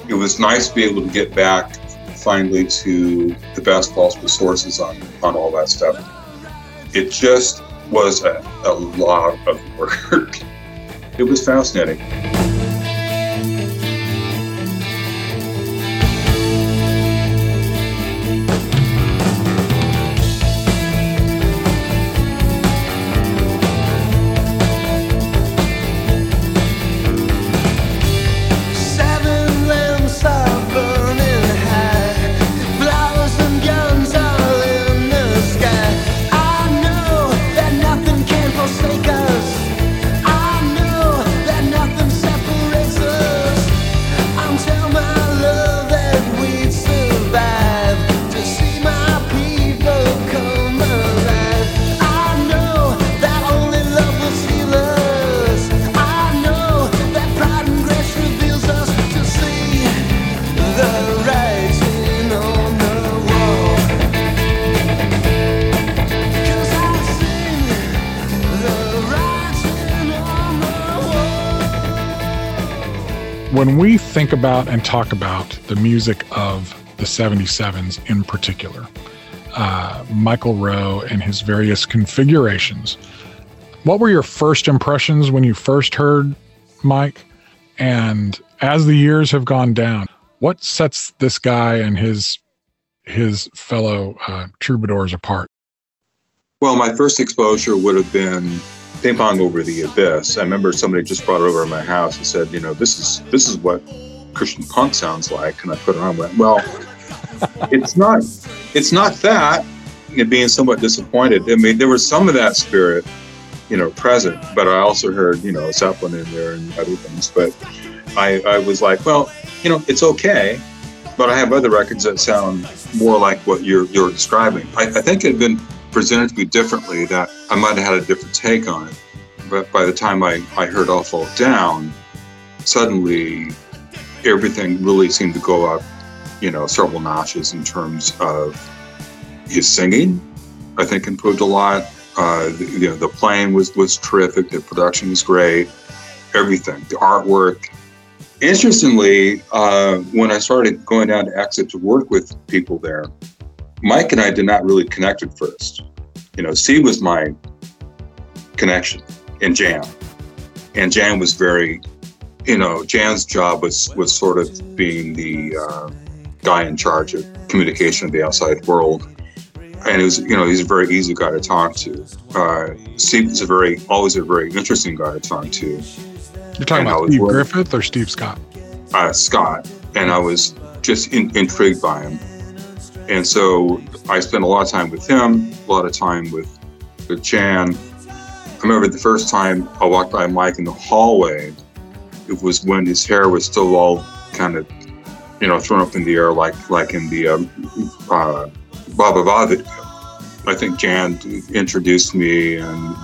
It was nice to be able to get back finally to the best possible sources on, on all that stuff. It just was a, a lot of work. it was fascinating. About and talk about the music of the 77s in particular, uh, Michael Roe and his various configurations, what were your first impressions when you first heard Mike? And as the years have gone down, what sets this guy and his his fellow uh, troubadours apart? Well, my first exposure would have been ping pong over the abyss. I remember somebody just brought it over to my house and said, you know, this is this is what Christian punk sounds like. And I put it on went, well, it's not it's not that. And being somewhat disappointed. I mean, there was some of that spirit, you know, present, but I also heard, you know, Zeppelin in there and other things. But I, I was like, well, you know, it's okay. But I have other records that sound more like what you're you're describing. I, I think it had been presented to me differently that I might have had a different take on it. But by the time I, I heard All Fall Down, suddenly everything really seemed to go up, you know, several notches in terms of his singing. I think improved a lot. Uh, the, you know, the playing was was terrific. The production was great. Everything, the artwork. Interestingly, uh, when I started going down to Exit to work with people there, Mike and I did not really connect at first. You know, C was my connection, and Jan, and Jan was very, you know, Jan's job was was sort of being the uh, guy in charge of communication with the outside world, and it was, you know, he's a very easy guy to talk to. Uh, Steve was a very, always a very interesting guy to talk to. You're talking And about Steve working- Griffith or Steve Scott? uh, Scott, and I was just in, intrigued by him. And so I spent a lot of time with him, a lot of time with, with Jan. I remember the first time I walked by Mike in the hallway, it was when his hair was still all kind of, you know, thrown up in the air like like in the um, uh, Baba Ba video. I think Jan introduced me and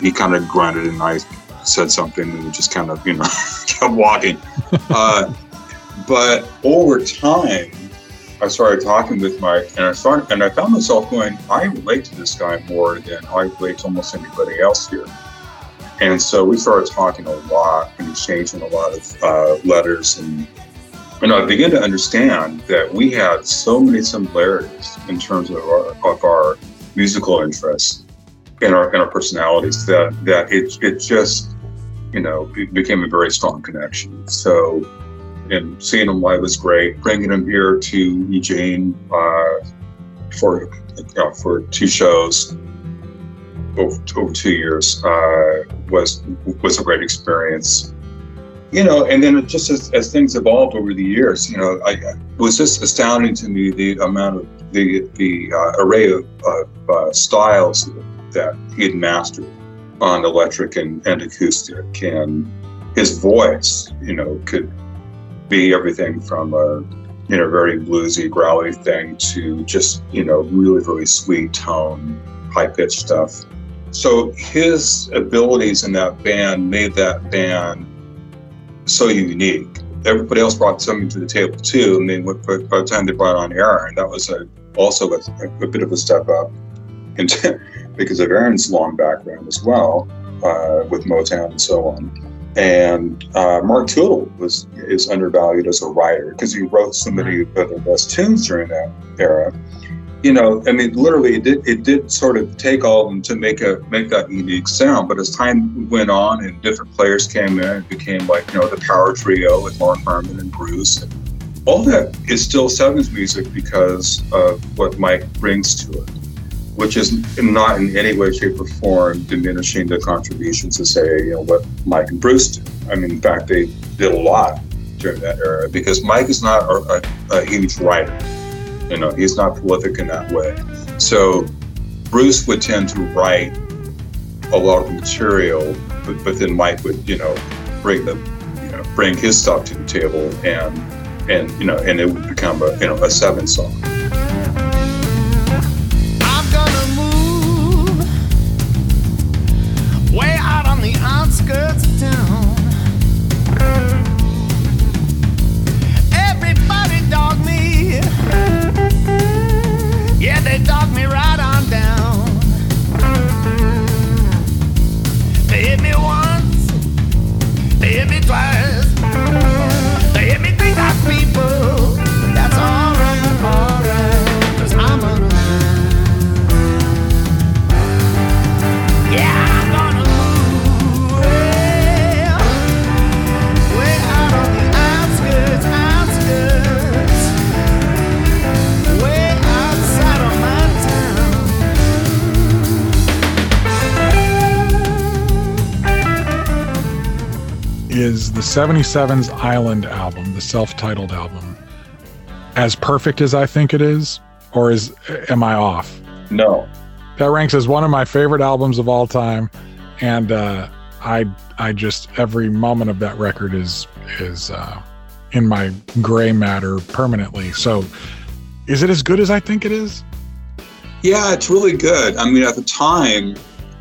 he kind of grunted and I said something and just kind of, you know, kept walking. Uh, but over time, I started talking with Mike, and I started, and I found myself going, I relate to this guy more than I relate to almost anybody else here. And so we started talking a lot and exchanging a lot of uh, letters, and and I began to understand that we had so many similarities in terms of our, of our musical interests and our and our personalities that that it it just you know it became a very strong connection. So and seeing him live was great. Bringing him here to Eugene uh, for uh, for two shows over, over two years uh, was was a great experience. You know, and then just as, as things evolved over the years, you know, I, it was just astounding to me the amount of the the uh, array of, of uh, styles that he had mastered on electric and, and acoustic, and his voice, you know, could be everything from a you know very bluesy, growly thing to just you know really really sweet tone, high pitched stuff. So his abilities in that band made that band so unique. Everybody else brought something to the table too. I mean, by by the time they brought on Aaron, that was a, also a, a bit of a step up, and because of Aaron's long background as well uh, with Motown and so on. And uh, Mark Tootle was is undervalued as a writer because he wrote so many of the best tunes during that era. You know, I mean, literally, it did it did sort of take all of them to make a make that unique sound. But as time went on and different players came in, it became like you know the power trio with Mark Harmon and Bruce. And all that is still '70s music because of what Mike brings to it which is not in any way, shape, or form diminishing the contributions to say, you know, what Mike and Bruce did. I mean, in fact, they did a lot during that era because Mike is not a, a, a huge writer. You know, he's not prolific in that way. So Bruce would tend to write a lot of material, but, but then Mike would, you know, bring the, you know, bring his stuff to the table and, and you know, and it would become a, you know, a seven song. The 77's Island album, the self-titled album, as perfect as I think it is, or is am I off? No. That ranks as one of my favorite albums of all time, and uh, I I just every moment of that record is is uh, in my gray matter permanently. So, is it as good as I think it is? Yeah, it's really good. I mean, at the time,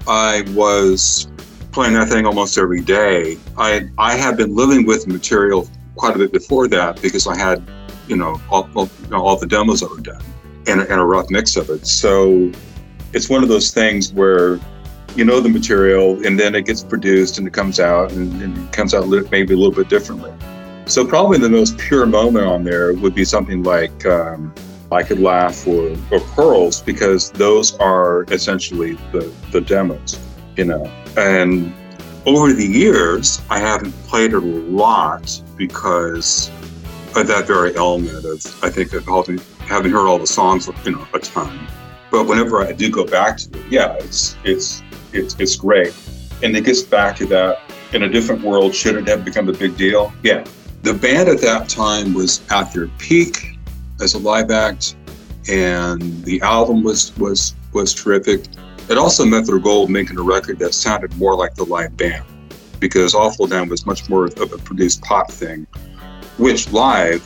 I was playing that thing almost every day. I I had been living with material quite a bit before that because I had, you know, all, all, you know, all the demos that were done and, and a rough mix of it. So it's one of those things where you know the material and then it gets produced and it comes out and, and it comes out maybe a little bit differently. So probably the most pure moment on there would be something like um, I Could Laugh or, or Pearls because those are essentially the, the demos, you know. And over the years, I haven't played it a lot because of that very element of, I think, of having, having heard all the songs, you know, a ton. But whenever I do go back to it, yeah, it's it's it's it's great, and it gets back to that. In a different world, should it have become a big deal? Yeah, the band at that time was at their peak as a live act, and the album was was was terrific. It also met their goal of making a record that sounded more like the live band, because All Fall Down was much more of a produced pop thing, which live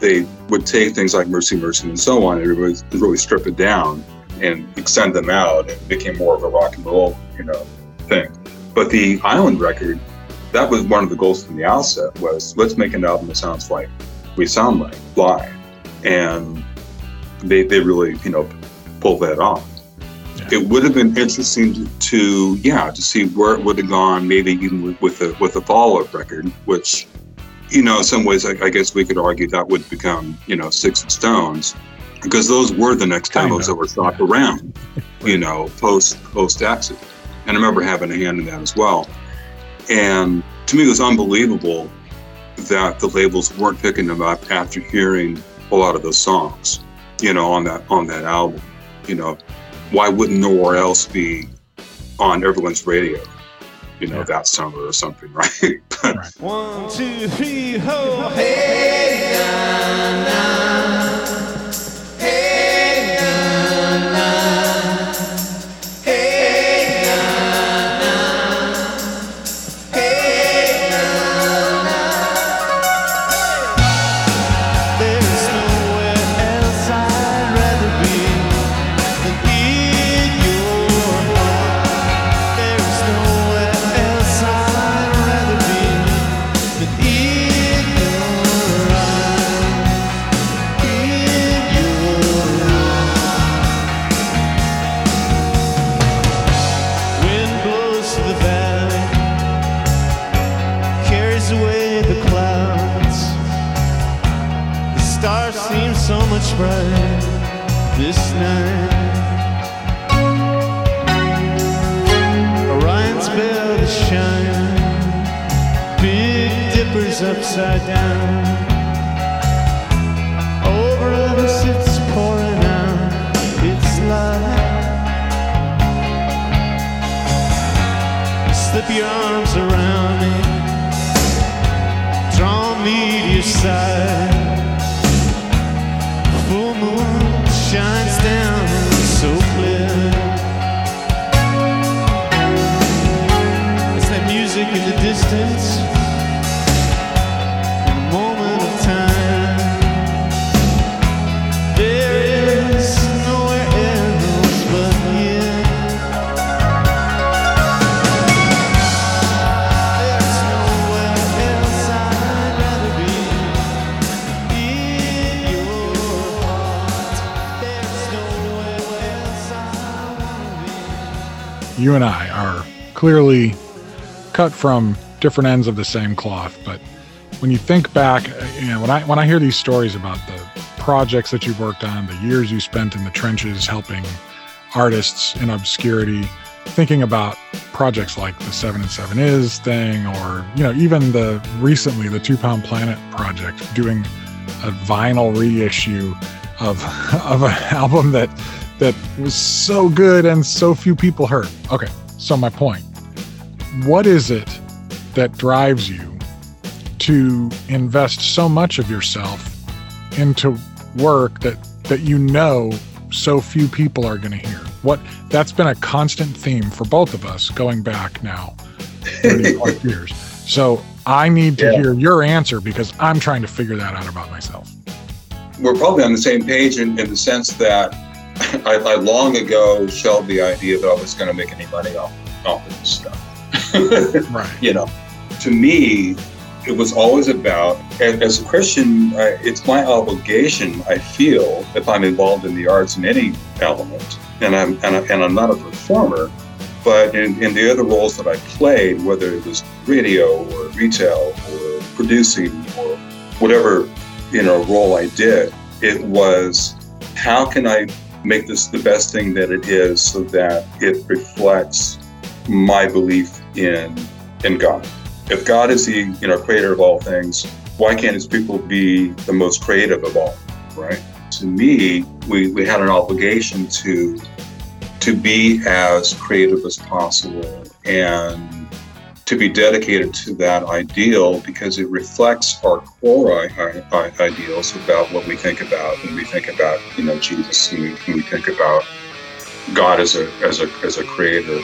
they would take things like Mercy Mercy and so on and really, really strip it down and extend them out and became more of a rock and roll, you know, thing. But the Island record, that was one of the goals from the outset was let's make an album that sounds like we sound like live. And they, they really, you know, pulled that off. It would have been interesting to, to, yeah, to see where it would have gone, maybe even with, with a with a follow-up record, which you know, in some ways, I, I, guess we could argue that would become, you know, and Stones, because those were the next demos that were shopped around, you know, post post exit. And I remember having a hand in that as well. And to me, it was unbelievable that the labels weren't picking them up after hearing a lot of those songs, you know, on that on that album. You know, why wouldn't nowhere else be on everyone's radio? you know, yeah. that summer or something, right? right. One, two, three, ho, hey, na, na. You and I are clearly cut from different ends of the same cloth, but when you think back, you know, when I when I hear these stories about the projects that you've worked on, the years you spent in the trenches helping artists in obscurity, thinking about projects like the Seven and Seven Is thing, or you know, even the recently the Two Pound Planet project, doing a vinyl reissue of of an album that that was so good and so few people heard. Okay, so my point: what is it that drives you to invest so much of yourself into work that that you know so few people are going to hear. What that's been a constant theme for both of us going back now 30 years. So I need to Yeah. hear your answer because I'm trying to figure that out about myself. we're probably on the same page in, in the sense that I, I long ago shelved the idea that I was going to make any money off, off of this stuff. right. You know, to me, it was always about, as, as a Christian, I, it's my obligation, I feel, if I'm involved in the arts in any element, and I'm, and, I, and I'm not a performer, but in, in the other roles that I played, whether it was radio or retail or producing or whatever you know role I did, it was how can I make this the best thing that it is so that it reflects my belief in in God. If God is the you know creator of all things, why can't his people be the most creative of all? Right? To me, we, we had an obligation to to be as creative as possible and to be dedicated to that ideal because it reflects our core ideals about what we think about when we think about you know Jesus and when we think about God as a as a as a creator.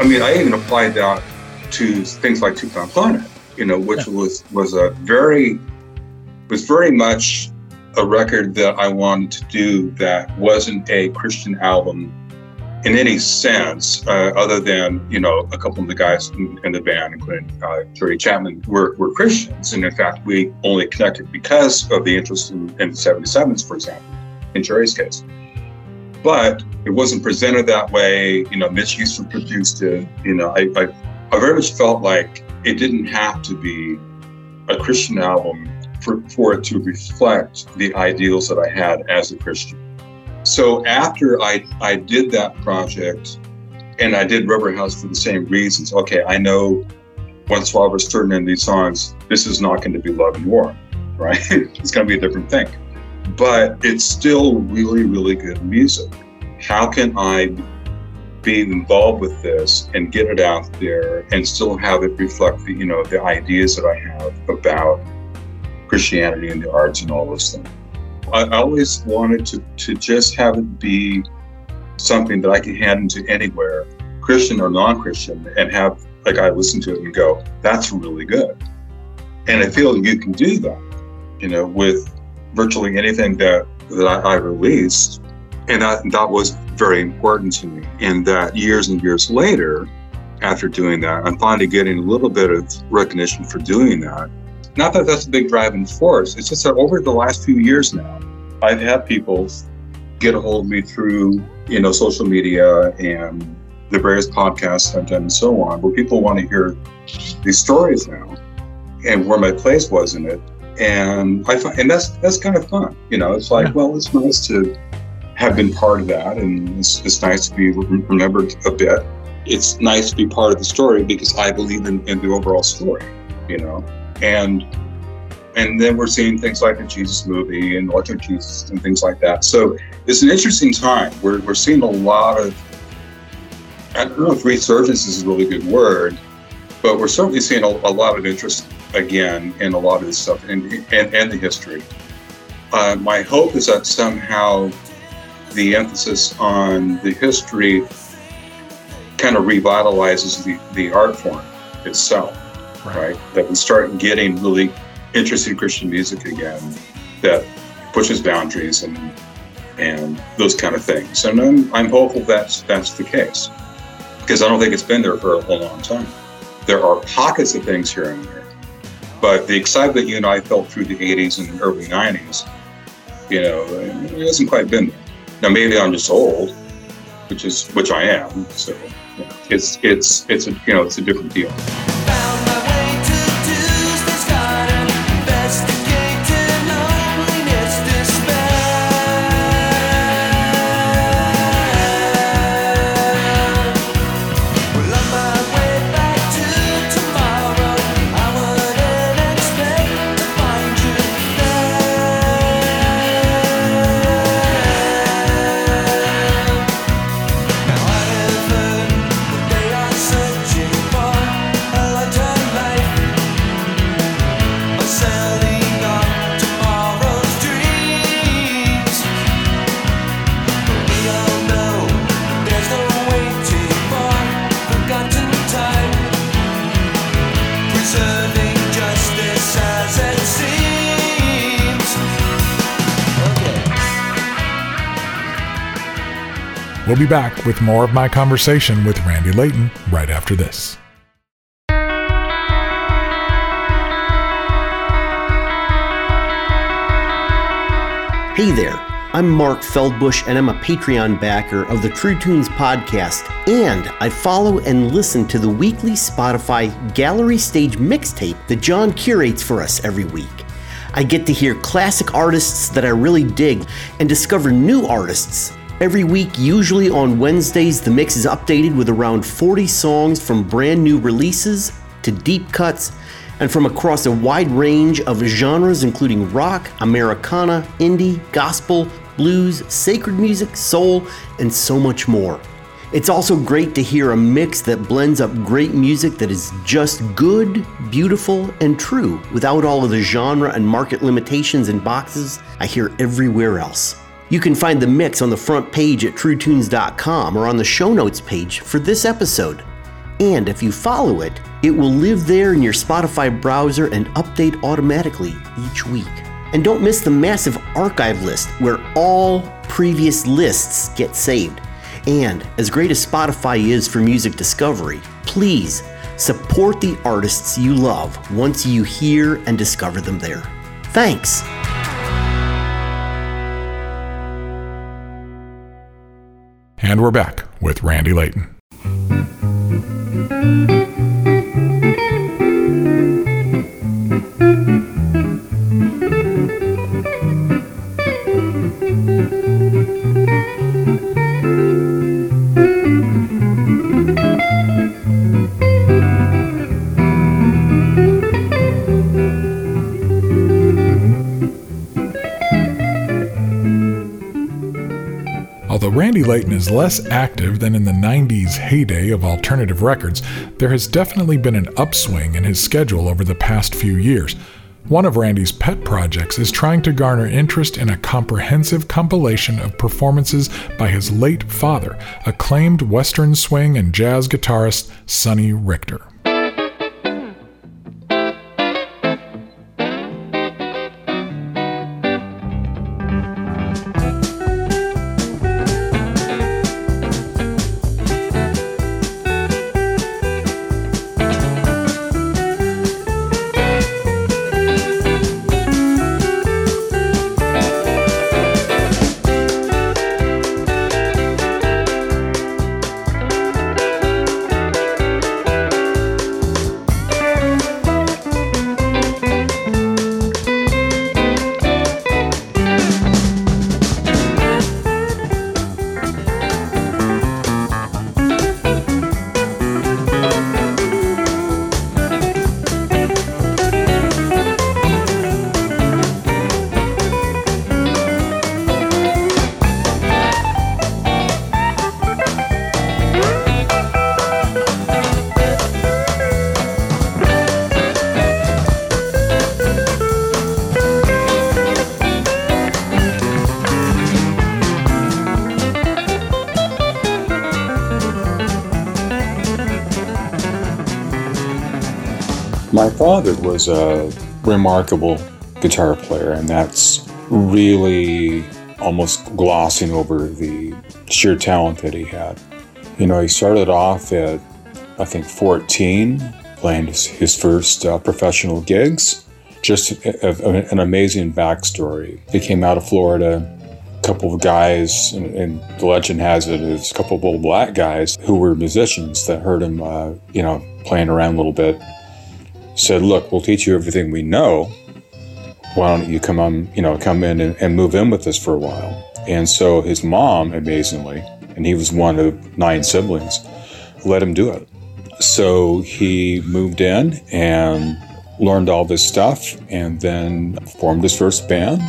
I mean, I even applied that to things like Two Pound Planet, you know, which was was a very was very much a record that I wanted to do that wasn't a Christian album in any sense, uh, other than you know a couple of the guys in, in the band, including uh, Jerry Chapman, were, were Christians, and in fact, we only connected because of the interest in, in 77s, for example, in Jerry's case. But it wasn't presented that way. You know, Mitch Houston produced it. You know, I, I, I very much felt like it didn't have to be a Christian album for, for it to reflect the ideals that I had as a Christian. So after I, I did that project and I did Rubber House for the same reasons, okay, I know once was turning in these songs, this is not going to be love and war, right? it's going to be a different thing. But it's still really, really good music. How can I be involved with this and get it out there and still have it reflect the, you know, the ideas that I have about Christianity and the arts and all those things? I always wanted to, to just have it be something that I can hand into anywhere, Christian or non Christian, and have like I listen to it and go, that's really good. And I feel you can do that, you know, with virtually anything that, that I, I released. And that, that was very important to me. And that years and years later, after doing that, I'm finally getting a little bit of recognition for doing that. Not that that's a big driving force. It's just that over the last few years now, I've had people get a hold of me through, you know, social media and the various podcasts I've done and so on, where people want to hear these stories now and where my place was in it. And I find, and that's that's kind of fun, you know. It's like, well, it's nice to have been part of that, and it's, it's nice to be remembered a bit. It's nice to be part of the story because I believe in, in the overall story, you know. And and then we're seeing things like the Jesus movie and Electric Jesus and things like that. So it's an interesting time. We're, we're seeing a lot of, I don't know if resurgence is a really good word, but we're certainly seeing a, a lot of interest again in a lot of this stuff and, and, and the history. Uh, my hope is that somehow the emphasis on the history kind of revitalizes the, the art form itself, right. That we start getting really interesting Christian music again that pushes boundaries and and those kind of things. And I'm, I'm hopeful that's that's the case because I don't think it's been there for a long time. There are pockets of things here and there, but the excitement you and I felt through the 80s and early 90s, you know, it hasn't quite been there. Now maybe I'm just old, which is which I am. So you know, it's it's it's a you know it's a different deal. Be back with more of my conversation with Randy Layton right after this. Hey there, I'm Mark Feldbush, and I'm a Patreon backer of the True Tunes podcast. And I follow and listen to the weekly Spotify Gallery Stage mixtape that John curates for us every week. I get to hear classic artists that I really dig and discover new artists. Every week, usually on Wednesdays, the mix is updated with around 40 songs from brand new releases to deep cuts and from across a wide range of genres including rock, Americana, indie, gospel, blues, sacred music, soul, and so much more. It's also great to hear a mix that blends up great music that is just good, beautiful, and true without all of the genre and market limitations and boxes I hear everywhere else. You can find the mix on the front page at truetunes.com or on the show notes page for this episode. And if you follow it, it will live there in your Spotify browser and update automatically each week. And don't miss the massive archive list where all previous lists get saved. And as great as Spotify is for music discovery, please support the artists you love once you hear and discover them there. Thanks. And we're back with Randy Layton. Although Randy Layton is less active than in the 90s heyday of alternative records, there has definitely been an upswing in his schedule over the past few years. One of Randy's pet projects is trying to garner interest in a comprehensive compilation of performances by his late father, acclaimed Western swing and jazz guitarist Sonny Richter. A remarkable guitar player, and that's really almost glossing over the sheer talent that he had. You know, he started off at, I think, 14, playing his, his first uh, professional gigs. Just a, a, an amazing backstory. He came out of Florida, a couple of guys, and, and the legend has it, it's a couple of old black guys who were musicians that heard him, uh, you know, playing around a little bit. Said, "Look, we'll teach you everything we know. Why don't you come on, you know, come in and, and move in with us for a while?" And so his mom, amazingly, and he was one of nine siblings, let him do it. So he moved in and learned all this stuff and then formed his first band.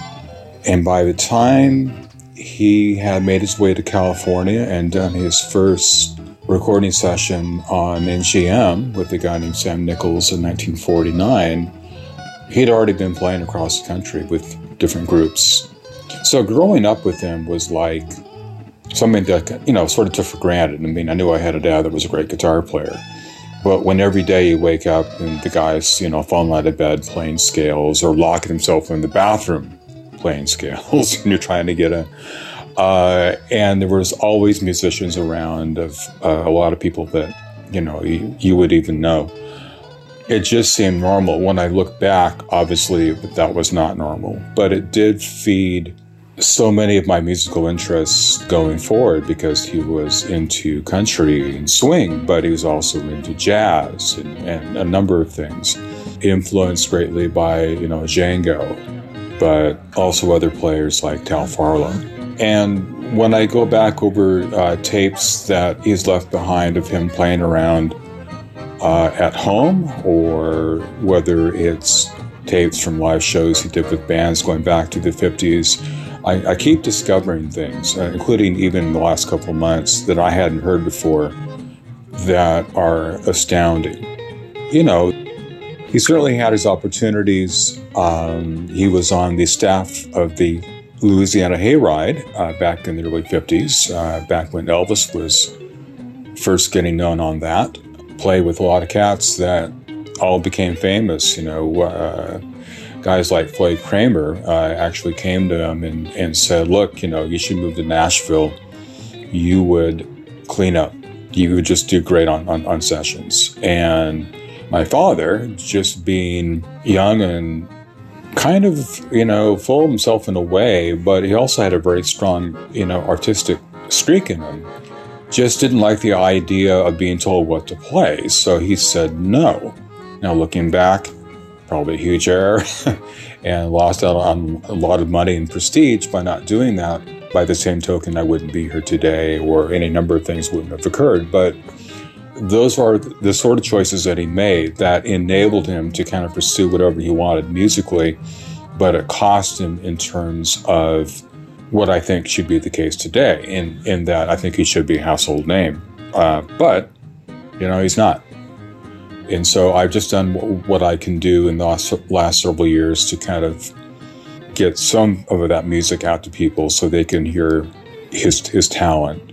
And by the time he had made his way to California and done his first recording session on MGM with a guy named Sam Nichols in 1949, he'd already been playing across the country with different groups. So growing up with him was like something that, you know, sort of took for granted. I mean, I knew I had a dad that was a great guitar player. But when every day you wake up and the guy's, you know, falling out of bed playing scales or locking himself in the bathroom playing scales and you're trying to get a, uh, and there was always musicians around of uh, a lot of people that, you know, you, you would even know. It just seemed normal. When I look back, obviously that was not normal, but it did feed so many of my musical interests going forward because he was into country and swing, but he was also into jazz and, and a number of things. Influenced greatly by, you know, Django, but also other players like Tal Farlow. And when I go back over uh, tapes that he's left behind of him playing around uh, at home, or whether it's tapes from live shows he did with bands going back to the 50s, I, I keep discovering things, uh, including even in the last couple months, that I hadn't heard before that are astounding. You know, he certainly had his opportunities. Um, he was on the staff of the Louisiana Hayride uh, back in the early 50s, uh, back when Elvis was first getting known on that. Play with a lot of cats that all became famous, you know. Uh, guys like Floyd Cramer uh, actually came to him and, and said, Look, you know, you should move to Nashville. You would clean up, you would just do great on, on, on sessions. And my father, just being young and kind of, you know, full himself in a way, but he also had a very strong, you know, artistic streak in him. Just didn't like the idea of being told what to play. So he said no. Now, looking back, probably a huge error and lost out on a lot of money and prestige by not doing that. By the same token, I wouldn't be here today, or any number of things wouldn't have occurred. But those are the sort of choices that he made that enabled him to kind of pursue whatever he wanted musically, but it cost him in terms of what I think should be the case today, in, in that I think he should be a household name. Uh, but, you know, he's not. And so I've just done what I can do in the last, last several years to kind of get some of that music out to people so they can hear his, his talent.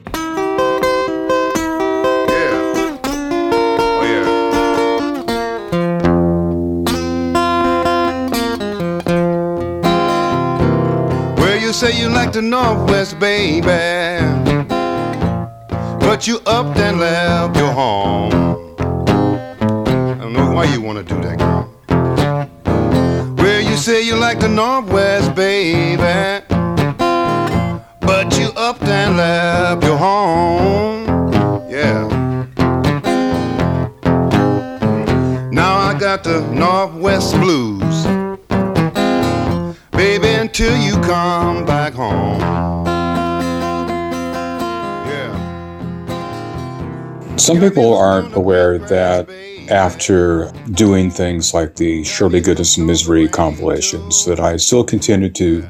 Say you like the Northwest, baby, but you up and left your home. I don't know why you wanna do that, girl. Well, you say you like the Northwest, baby, but you up and left your home. Yeah. Now I got the Northwest blues until you come back home. Some people aren't aware that after doing things like the Shirley Goodness and Misery compilations, that I still continue to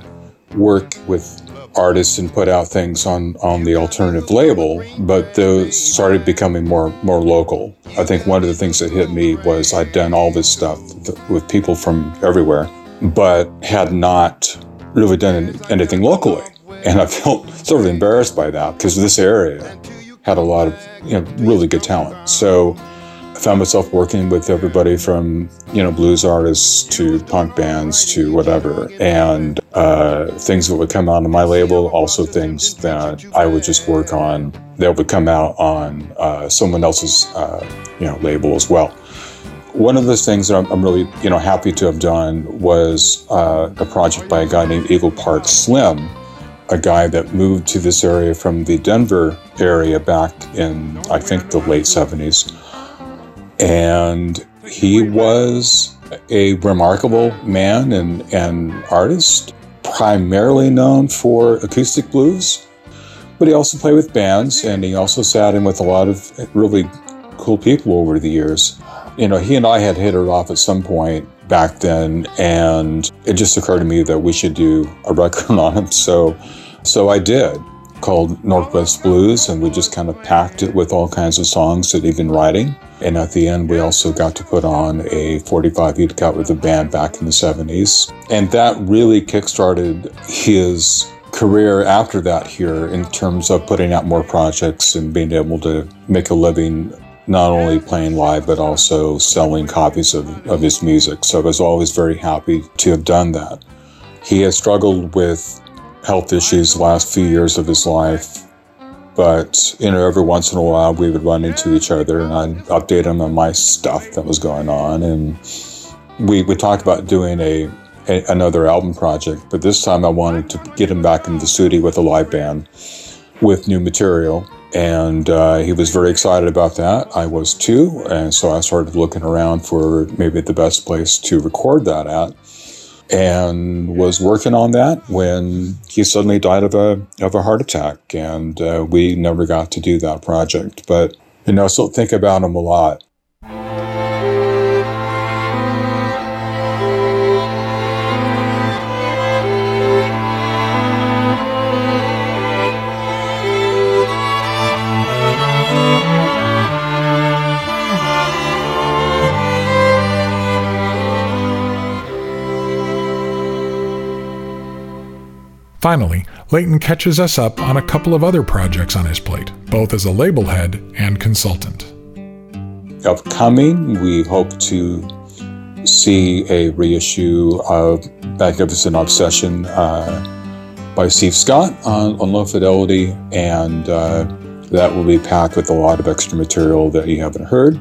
work with artists and put out things on, on the alternative label, but those started becoming more more local. I think one of the things that hit me was I'd done all this stuff with people from everywhere, but had not really done anything locally. And I felt sort of embarrassed by that because this area had a lot of you know really good talent. So I found myself working with everybody from you know blues artists to punk bands to whatever, and uh, things that would come out on my label, also things that I would just work on that would come out on uh, someone else's uh, you know label as well. One of the things that I'm, I'm really you know happy to have done was uh, a project by a guy named Eagle Park Slim, a guy that moved to this area from the Denver area back in I think the late 70s and he was a remarkable man and, and artist, primarily known for acoustic blues, but he also played with bands and he also sat in with a lot of really cool people over the years. You know, he and I had hit it off at some point back then, and it just occurred to me that we should do a record on him. So, so I did called Northwest Blues, and we just kind of packed it with all kinds of songs that he'd been writing. And at the end, we also got to put on a 45 he'd cut with the band back in the 70s. And that really kickstarted his career after that here in terms of putting out more projects and being able to make a living not only playing live but also selling copies of, of his music. So I was always very happy to have done that. He has struggled with health issues the last few years of his life. But, you know, every once in a while we would run into each other and I'd update him on my stuff that was going on. And we, we talked about doing a, a another album project, but this time I wanted to get him back in the studio with a live band with new material. And uh, he was very excited about that. I was too. And so I started looking around for maybe the best place to record that at and was working on that when he suddenly died of a of a heart attack, and uh, we never got to do that project. But you know, still think about him a lot. Finally, Layton catches us up on a couple of other projects on his plate, both as a label head and consultant. Upcoming, we hope to see a reissue of Magnificent Obsession uh, by Steve Scott on, on Low Fidelity, and uh, that will be packed with a lot of extra material that you haven't heard.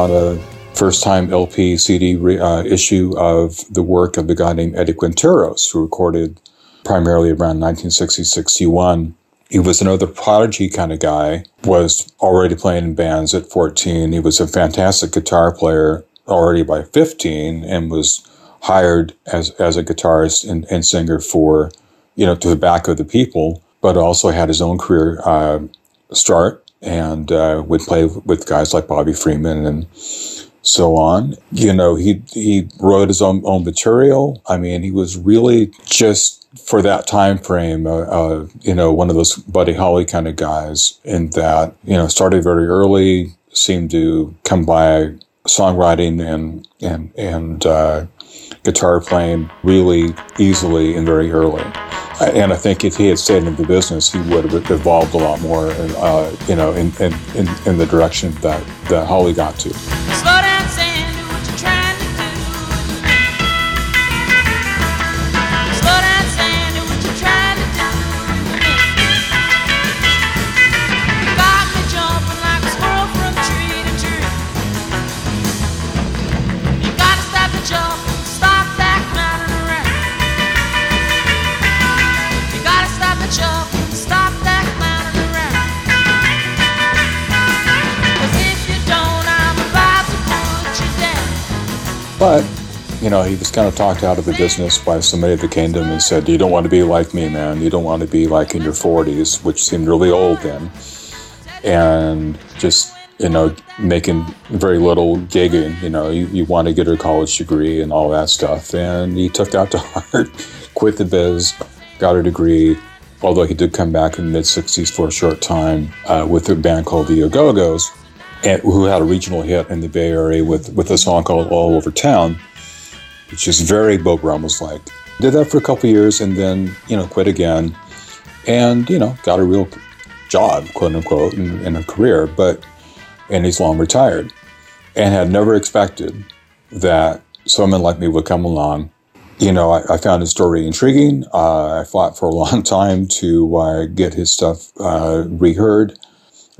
On a first time LP CD re- uh, issue of the work of the guy named Eddie Quinteros, who recorded primarily around 1960 61. He was another prodigy kind of guy, was already playing in bands at 14. He was a fantastic guitar player already by 15 and was hired as, as a guitarist and, and singer for, you know, to the back of the people, but also had his own career uh, start and uh, would play with guys like Bobby Freeman and so on. You know, he he wrote his own own material. I mean, he was really just for that time frame, uh, uh, you know, one of those Buddy Holly kind of guys. In that, you know, started very early, seemed to come by songwriting and and and uh, guitar playing really easily and very early. And I think if he had stayed in the business, he would have evolved a lot more, uh, you know, in, in, in, the direction that, that Holly got to. But, you know, he was kind of talked out of the business by somebody that came to him and said, You don't want to be like me, man. You don't want to be like in your 40s, which seemed really old then. And just, you know, making very little gigging. You know, you, you want to get a college degree and all that stuff. And he took that to heart, quit the biz, got a degree, although he did come back in the mid 60s for a short time uh, with a band called the Go-Go's, and, who had a regional hit in the Bay Area with, with a song called All Over Town, which is very Beau Brummels like. Did that for a couple years and then, you know, quit again and, you know, got a real job, quote unquote, in, in a career, but, and he's long retired and had never expected that someone like me would come along you know, I, I, found his story intriguing. Uh, I fought for a long time to uh, get his stuff uh, reheard.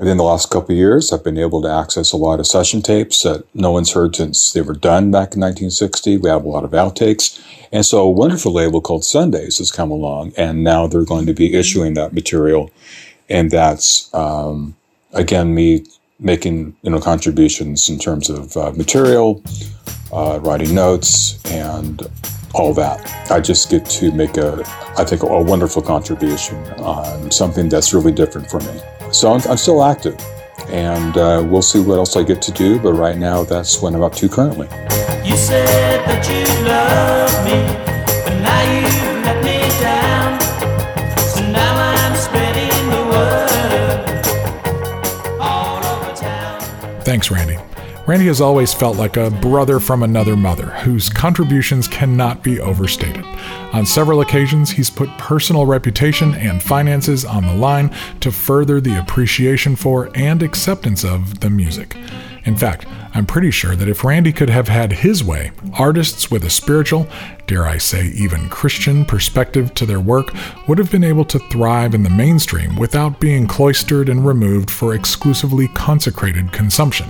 And in the last couple of years, I've been able to access a lot of session tapes that no one's heard since they were done back in 1960. We have a lot of outtakes. And so a wonderful label called Sundazed has come along, and now they're going to be issuing that material. And that's, um, again, me making, you know, contributions in terms of uh, material, uh, writing notes, and all that. I just get to make a, I think, a wonderful contribution on something that's really different for me. So I'm, I'm still active, and uh, we'll see what else I get to do. But right now, that's what I'm up to currently. You said that you love me, but now you let me down. So now I'm spreading the word all over town. Thanks, Randy. Randy has always felt like a brother from another mother, whose contributions cannot be overstated. On several occasions, he's put personal reputation and finances on the line to further the appreciation for and acceptance of the music. In fact, I'm pretty sure that if Randy could have had his way, artists with a spiritual, dare I say even Christian perspective to their work would have been able to thrive in the mainstream without being cloistered and removed for exclusively consecrated consumption.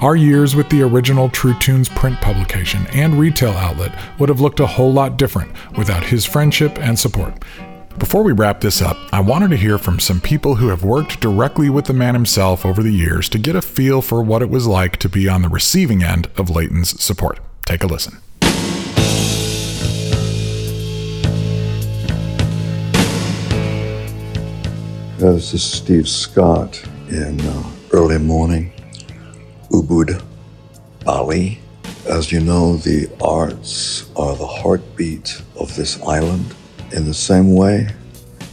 Our years with the original True Tunes print publication and retail outlet would have looked a whole lot different without his friendship and support. Before we wrap this up, I wanted to hear from some people who have worked directly with the man himself over the years to get a feel for what it was like to be on the receiving end of Layton's support. Take a listen. This is Steve Scott in uh, early morning, Ubud, Bali. As you know, the arts are the heartbeat of this island. In the same way,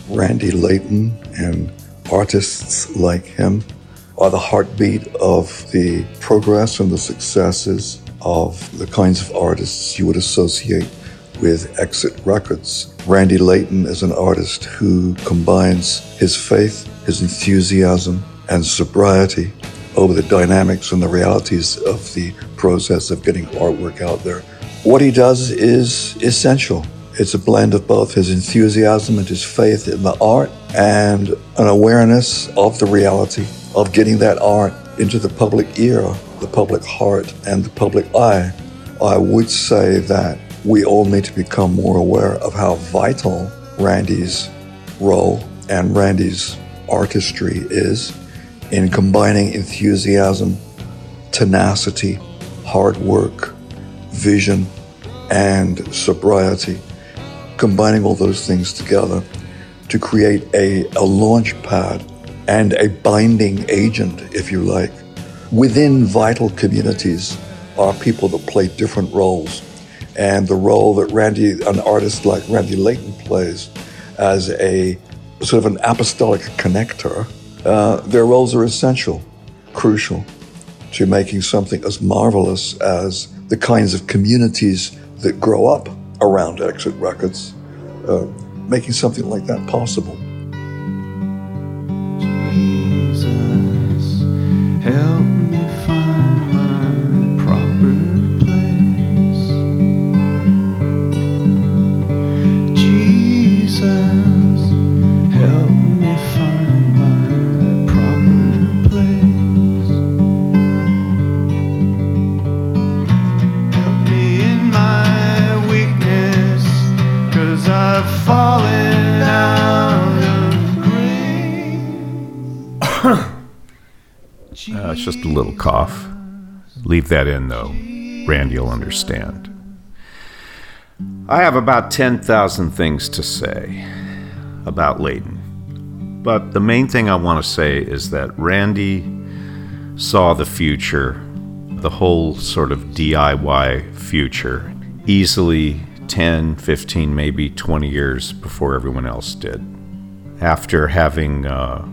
Randy Layton and artists like him are the heartbeat of the progress and the successes of the kinds of artists you would associate with Exit Records. Randy Layton is an artist who combines his faith, his enthusiasm, and sobriety over the dynamics and the realities of the process of getting artwork out there. What he does is essential. It's a blend of both his enthusiasm and his faith in the art and an awareness of the reality of getting that art into the public ear, the public heart, and the public eye. I would say that we all need to become more aware of how vital Randy's role and Randy's artistry is in combining enthusiasm, tenacity, hard work, vision, and sobriety, combining all those things together to create a, a launch pad and a binding agent, if you like. Within vital communities are people that play different roles. And the role that Randy, an artist like Randy Layton plays as a sort of an apostolic connector, uh, their roles are essential, crucial to making something as marvelous as the kinds of communities that grow up around Exit Records, uh, making something like that possible. Cough. Leave that in, though. Randy will understand. I have about 10,000 things to say about Layton. But the main thing I want to say is that Randy saw the future, the whole sort of DIY future, easily 10, 15, maybe 20 years before everyone else did. After having uh,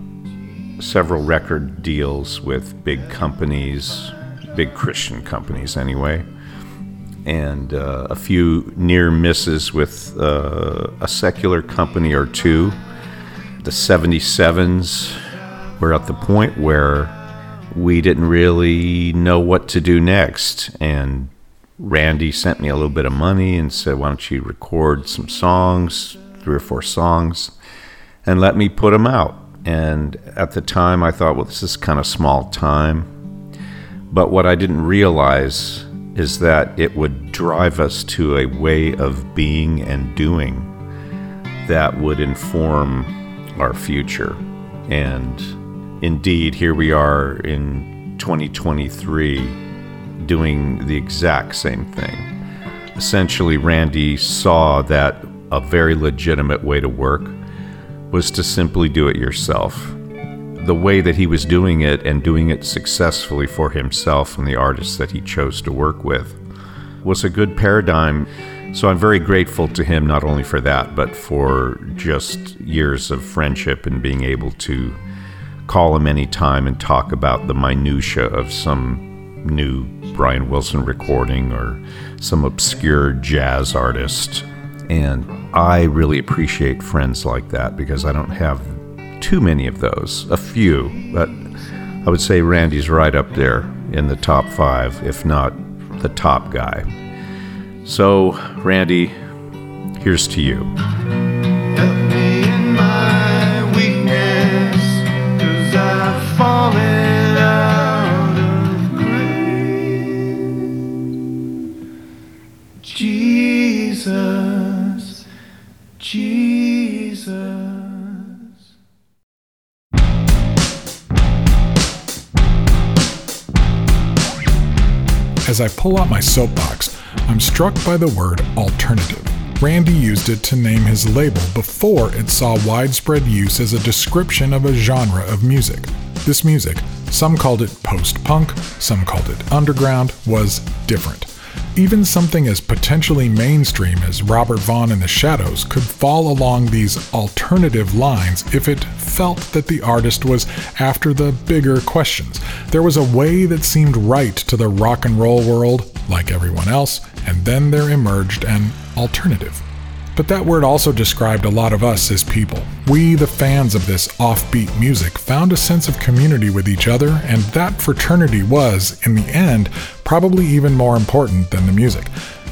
several record deals with big companies, big Christian companies anyway, and uh, a few near misses with uh, a secular company or two. The 77s were at the point where we didn't really know what to do next. And Randy sent me a little bit of money and said, Why don't you record some songs, three or four songs, and let me put them out? And at the time, I thought, Well, this is kind of small time. But what I didn't realize is that it would drive us to a way of being and doing that would inform our future. And indeed, here we are in 2023 doing the exact same thing. Essentially, Randy saw that a very legitimate way to work was to simply do it yourself the way that he was doing it and doing it successfully for himself and the artists that he chose to work with was a good paradigm. So I'm very grateful to him not only for that, but for just years of friendship and being able to call him anytime and talk about the minutia of some new Brian Wilson recording or some obscure jazz artist. And I really appreciate friends like that because I don't have too many of those, a few, but I would say Randy's right up there in the top five, if not the top guy. So, Randy, here's to you. As I pull out my soapbox, I'm struck by the word alternative. Randy used it to name his label before it saw widespread use as a description of a genre of music. This music, some called it post punk, some called it underground, was different. Even something as potentially mainstream as Robert Vaughn and the Shadows could fall along these alternative lines if it felt that the artist was after the bigger questions. There was a way that seemed right to the rock and roll world, like everyone else, and then there emerged an alternative. But that word also described a lot of us as people. We, the fans of this offbeat music, found a sense of community with each other, and that fraternity was, in the end, probably even more important than the music.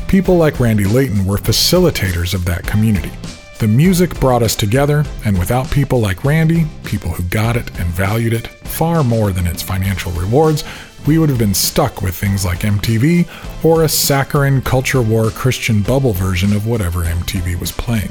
People like Randy Layton were facilitators of that community. The music brought us together, and without people like Randy, people who got it and valued it far more than its financial rewards, we would have been stuck with things like MTV or a saccharine culture war Christian bubble version of whatever MTV was playing.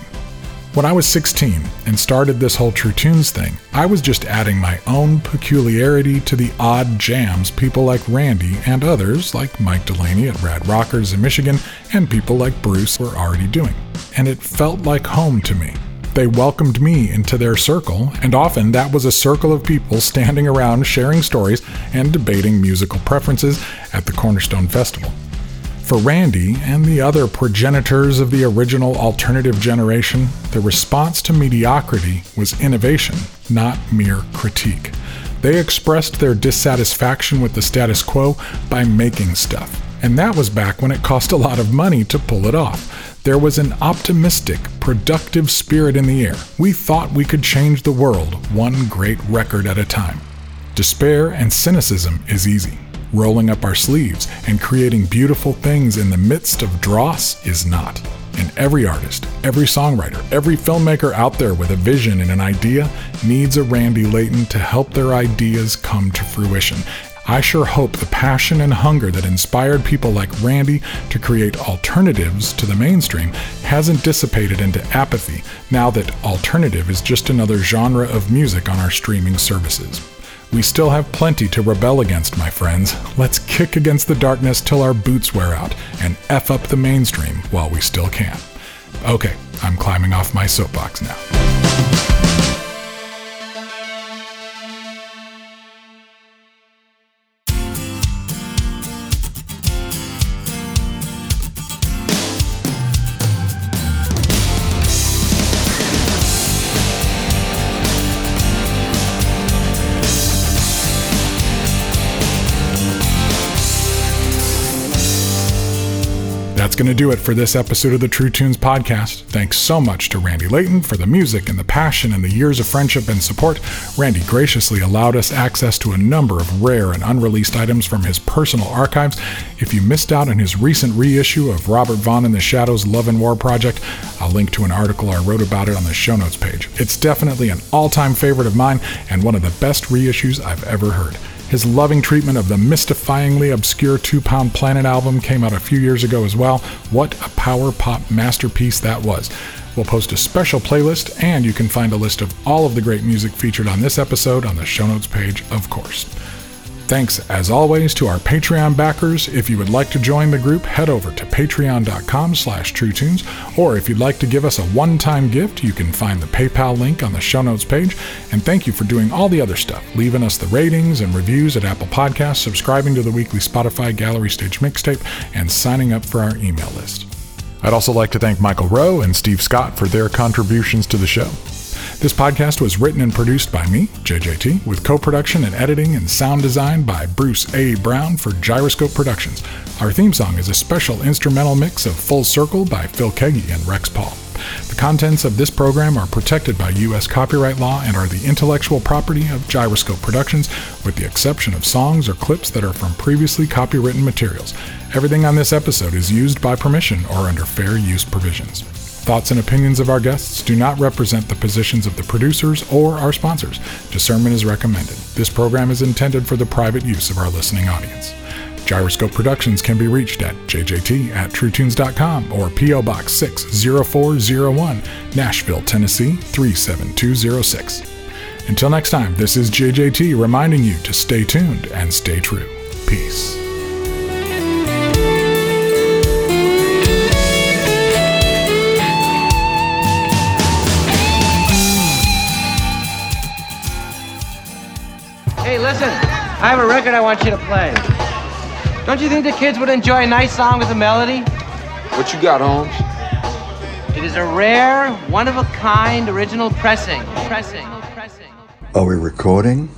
When I was 16 and started this whole True Tunes thing, I was just adding my own peculiarity to the odd jams people like Randy and others like Mike Delaney at Rad Rockers in Michigan and people like Bruce were already doing. And it felt like home to me. They welcomed me into their circle, and often that was a circle of people standing around sharing stories and debating musical preferences at the Cornerstone Festival. For Randy and the other progenitors of the original alternative generation, the response to mediocrity was innovation, not mere critique. They expressed their dissatisfaction with the status quo by making stuff, and that was back when it cost a lot of money to pull it off. There was an optimistic, productive spirit in the air. We thought we could change the world, one great record at a time. Despair and cynicism is easy. Rolling up our sleeves and creating beautiful things in the midst of dross is not. And every artist, every songwriter, every filmmaker out there with a vision and an idea needs a Randy Layton to help their ideas come to fruition. I sure hope the passion and hunger that inspired people like Randy to create alternatives to the mainstream hasn't dissipated into apathy now that alternative is just another genre of music on our streaming services. We still have plenty to rebel against, my friends. Let's kick against the darkness till our boots wear out and F up the mainstream while we still can. Okay, I'm climbing off my soapbox now. Going to do it for this episode of the True Tunes podcast. Thanks so much to Randy Layton for the music and the passion and the years of friendship and support. Randy graciously allowed us access to a number of rare and unreleased items from his personal archives. If you missed out on his recent reissue of Robert Vaughn and the Shadows Love and War Project, I'll link to an article I wrote about it on the show notes page. It's definitely an all time favorite of mine and one of the best reissues I've ever heard. His loving treatment of the mystifyingly obscure Two Pound Planet album came out a few years ago as well. What a power pop masterpiece that was. We'll post a special playlist, and you can find a list of all of the great music featured on this episode on the show notes page, of course. Thanks, as always, to our Patreon backers. If you would like to join the group, head over to patreon.com slash truetunes, or if you'd like to give us a one-time gift, you can find the PayPal link on the show notes page. And thank you for doing all the other stuff, leaving us the ratings and reviews at Apple Podcasts, subscribing to the weekly Spotify Gallery Stage mixtape, and signing up for our email list. I'd also like to thank Michael Roe and Steve Scott for their contributions to the show. This podcast was written and produced by me, JJT, with co production and editing and sound design by Bruce A. Brown for Gyroscope Productions. Our theme song is a special instrumental mix of Full Circle by Phil Keaggy and Rex Paul. The contents of this program are protected by U.S. copyright law and are the intellectual property of Gyroscope Productions, with the exception of songs or clips that are from previously copywritten materials. Everything on this episode is used by permission or under fair use provisions. Thoughts and opinions of our guests do not represent the positions of the producers or our sponsors. Discernment is recommended. This program is intended for the private use of our listening audience. Gyroscope Productions can be reached at jjt at truetunes.com or P.O. Box 60401, Nashville, Tennessee 37206. Until next time, this is JJT reminding you to stay tuned and stay true. Peace. I have a record I want you to play. Don't you think the kids would enjoy a nice song with a melody? What you got, Holmes? It is a rare, one of a kind original pressing. Pressing. Pressing. Are we recording?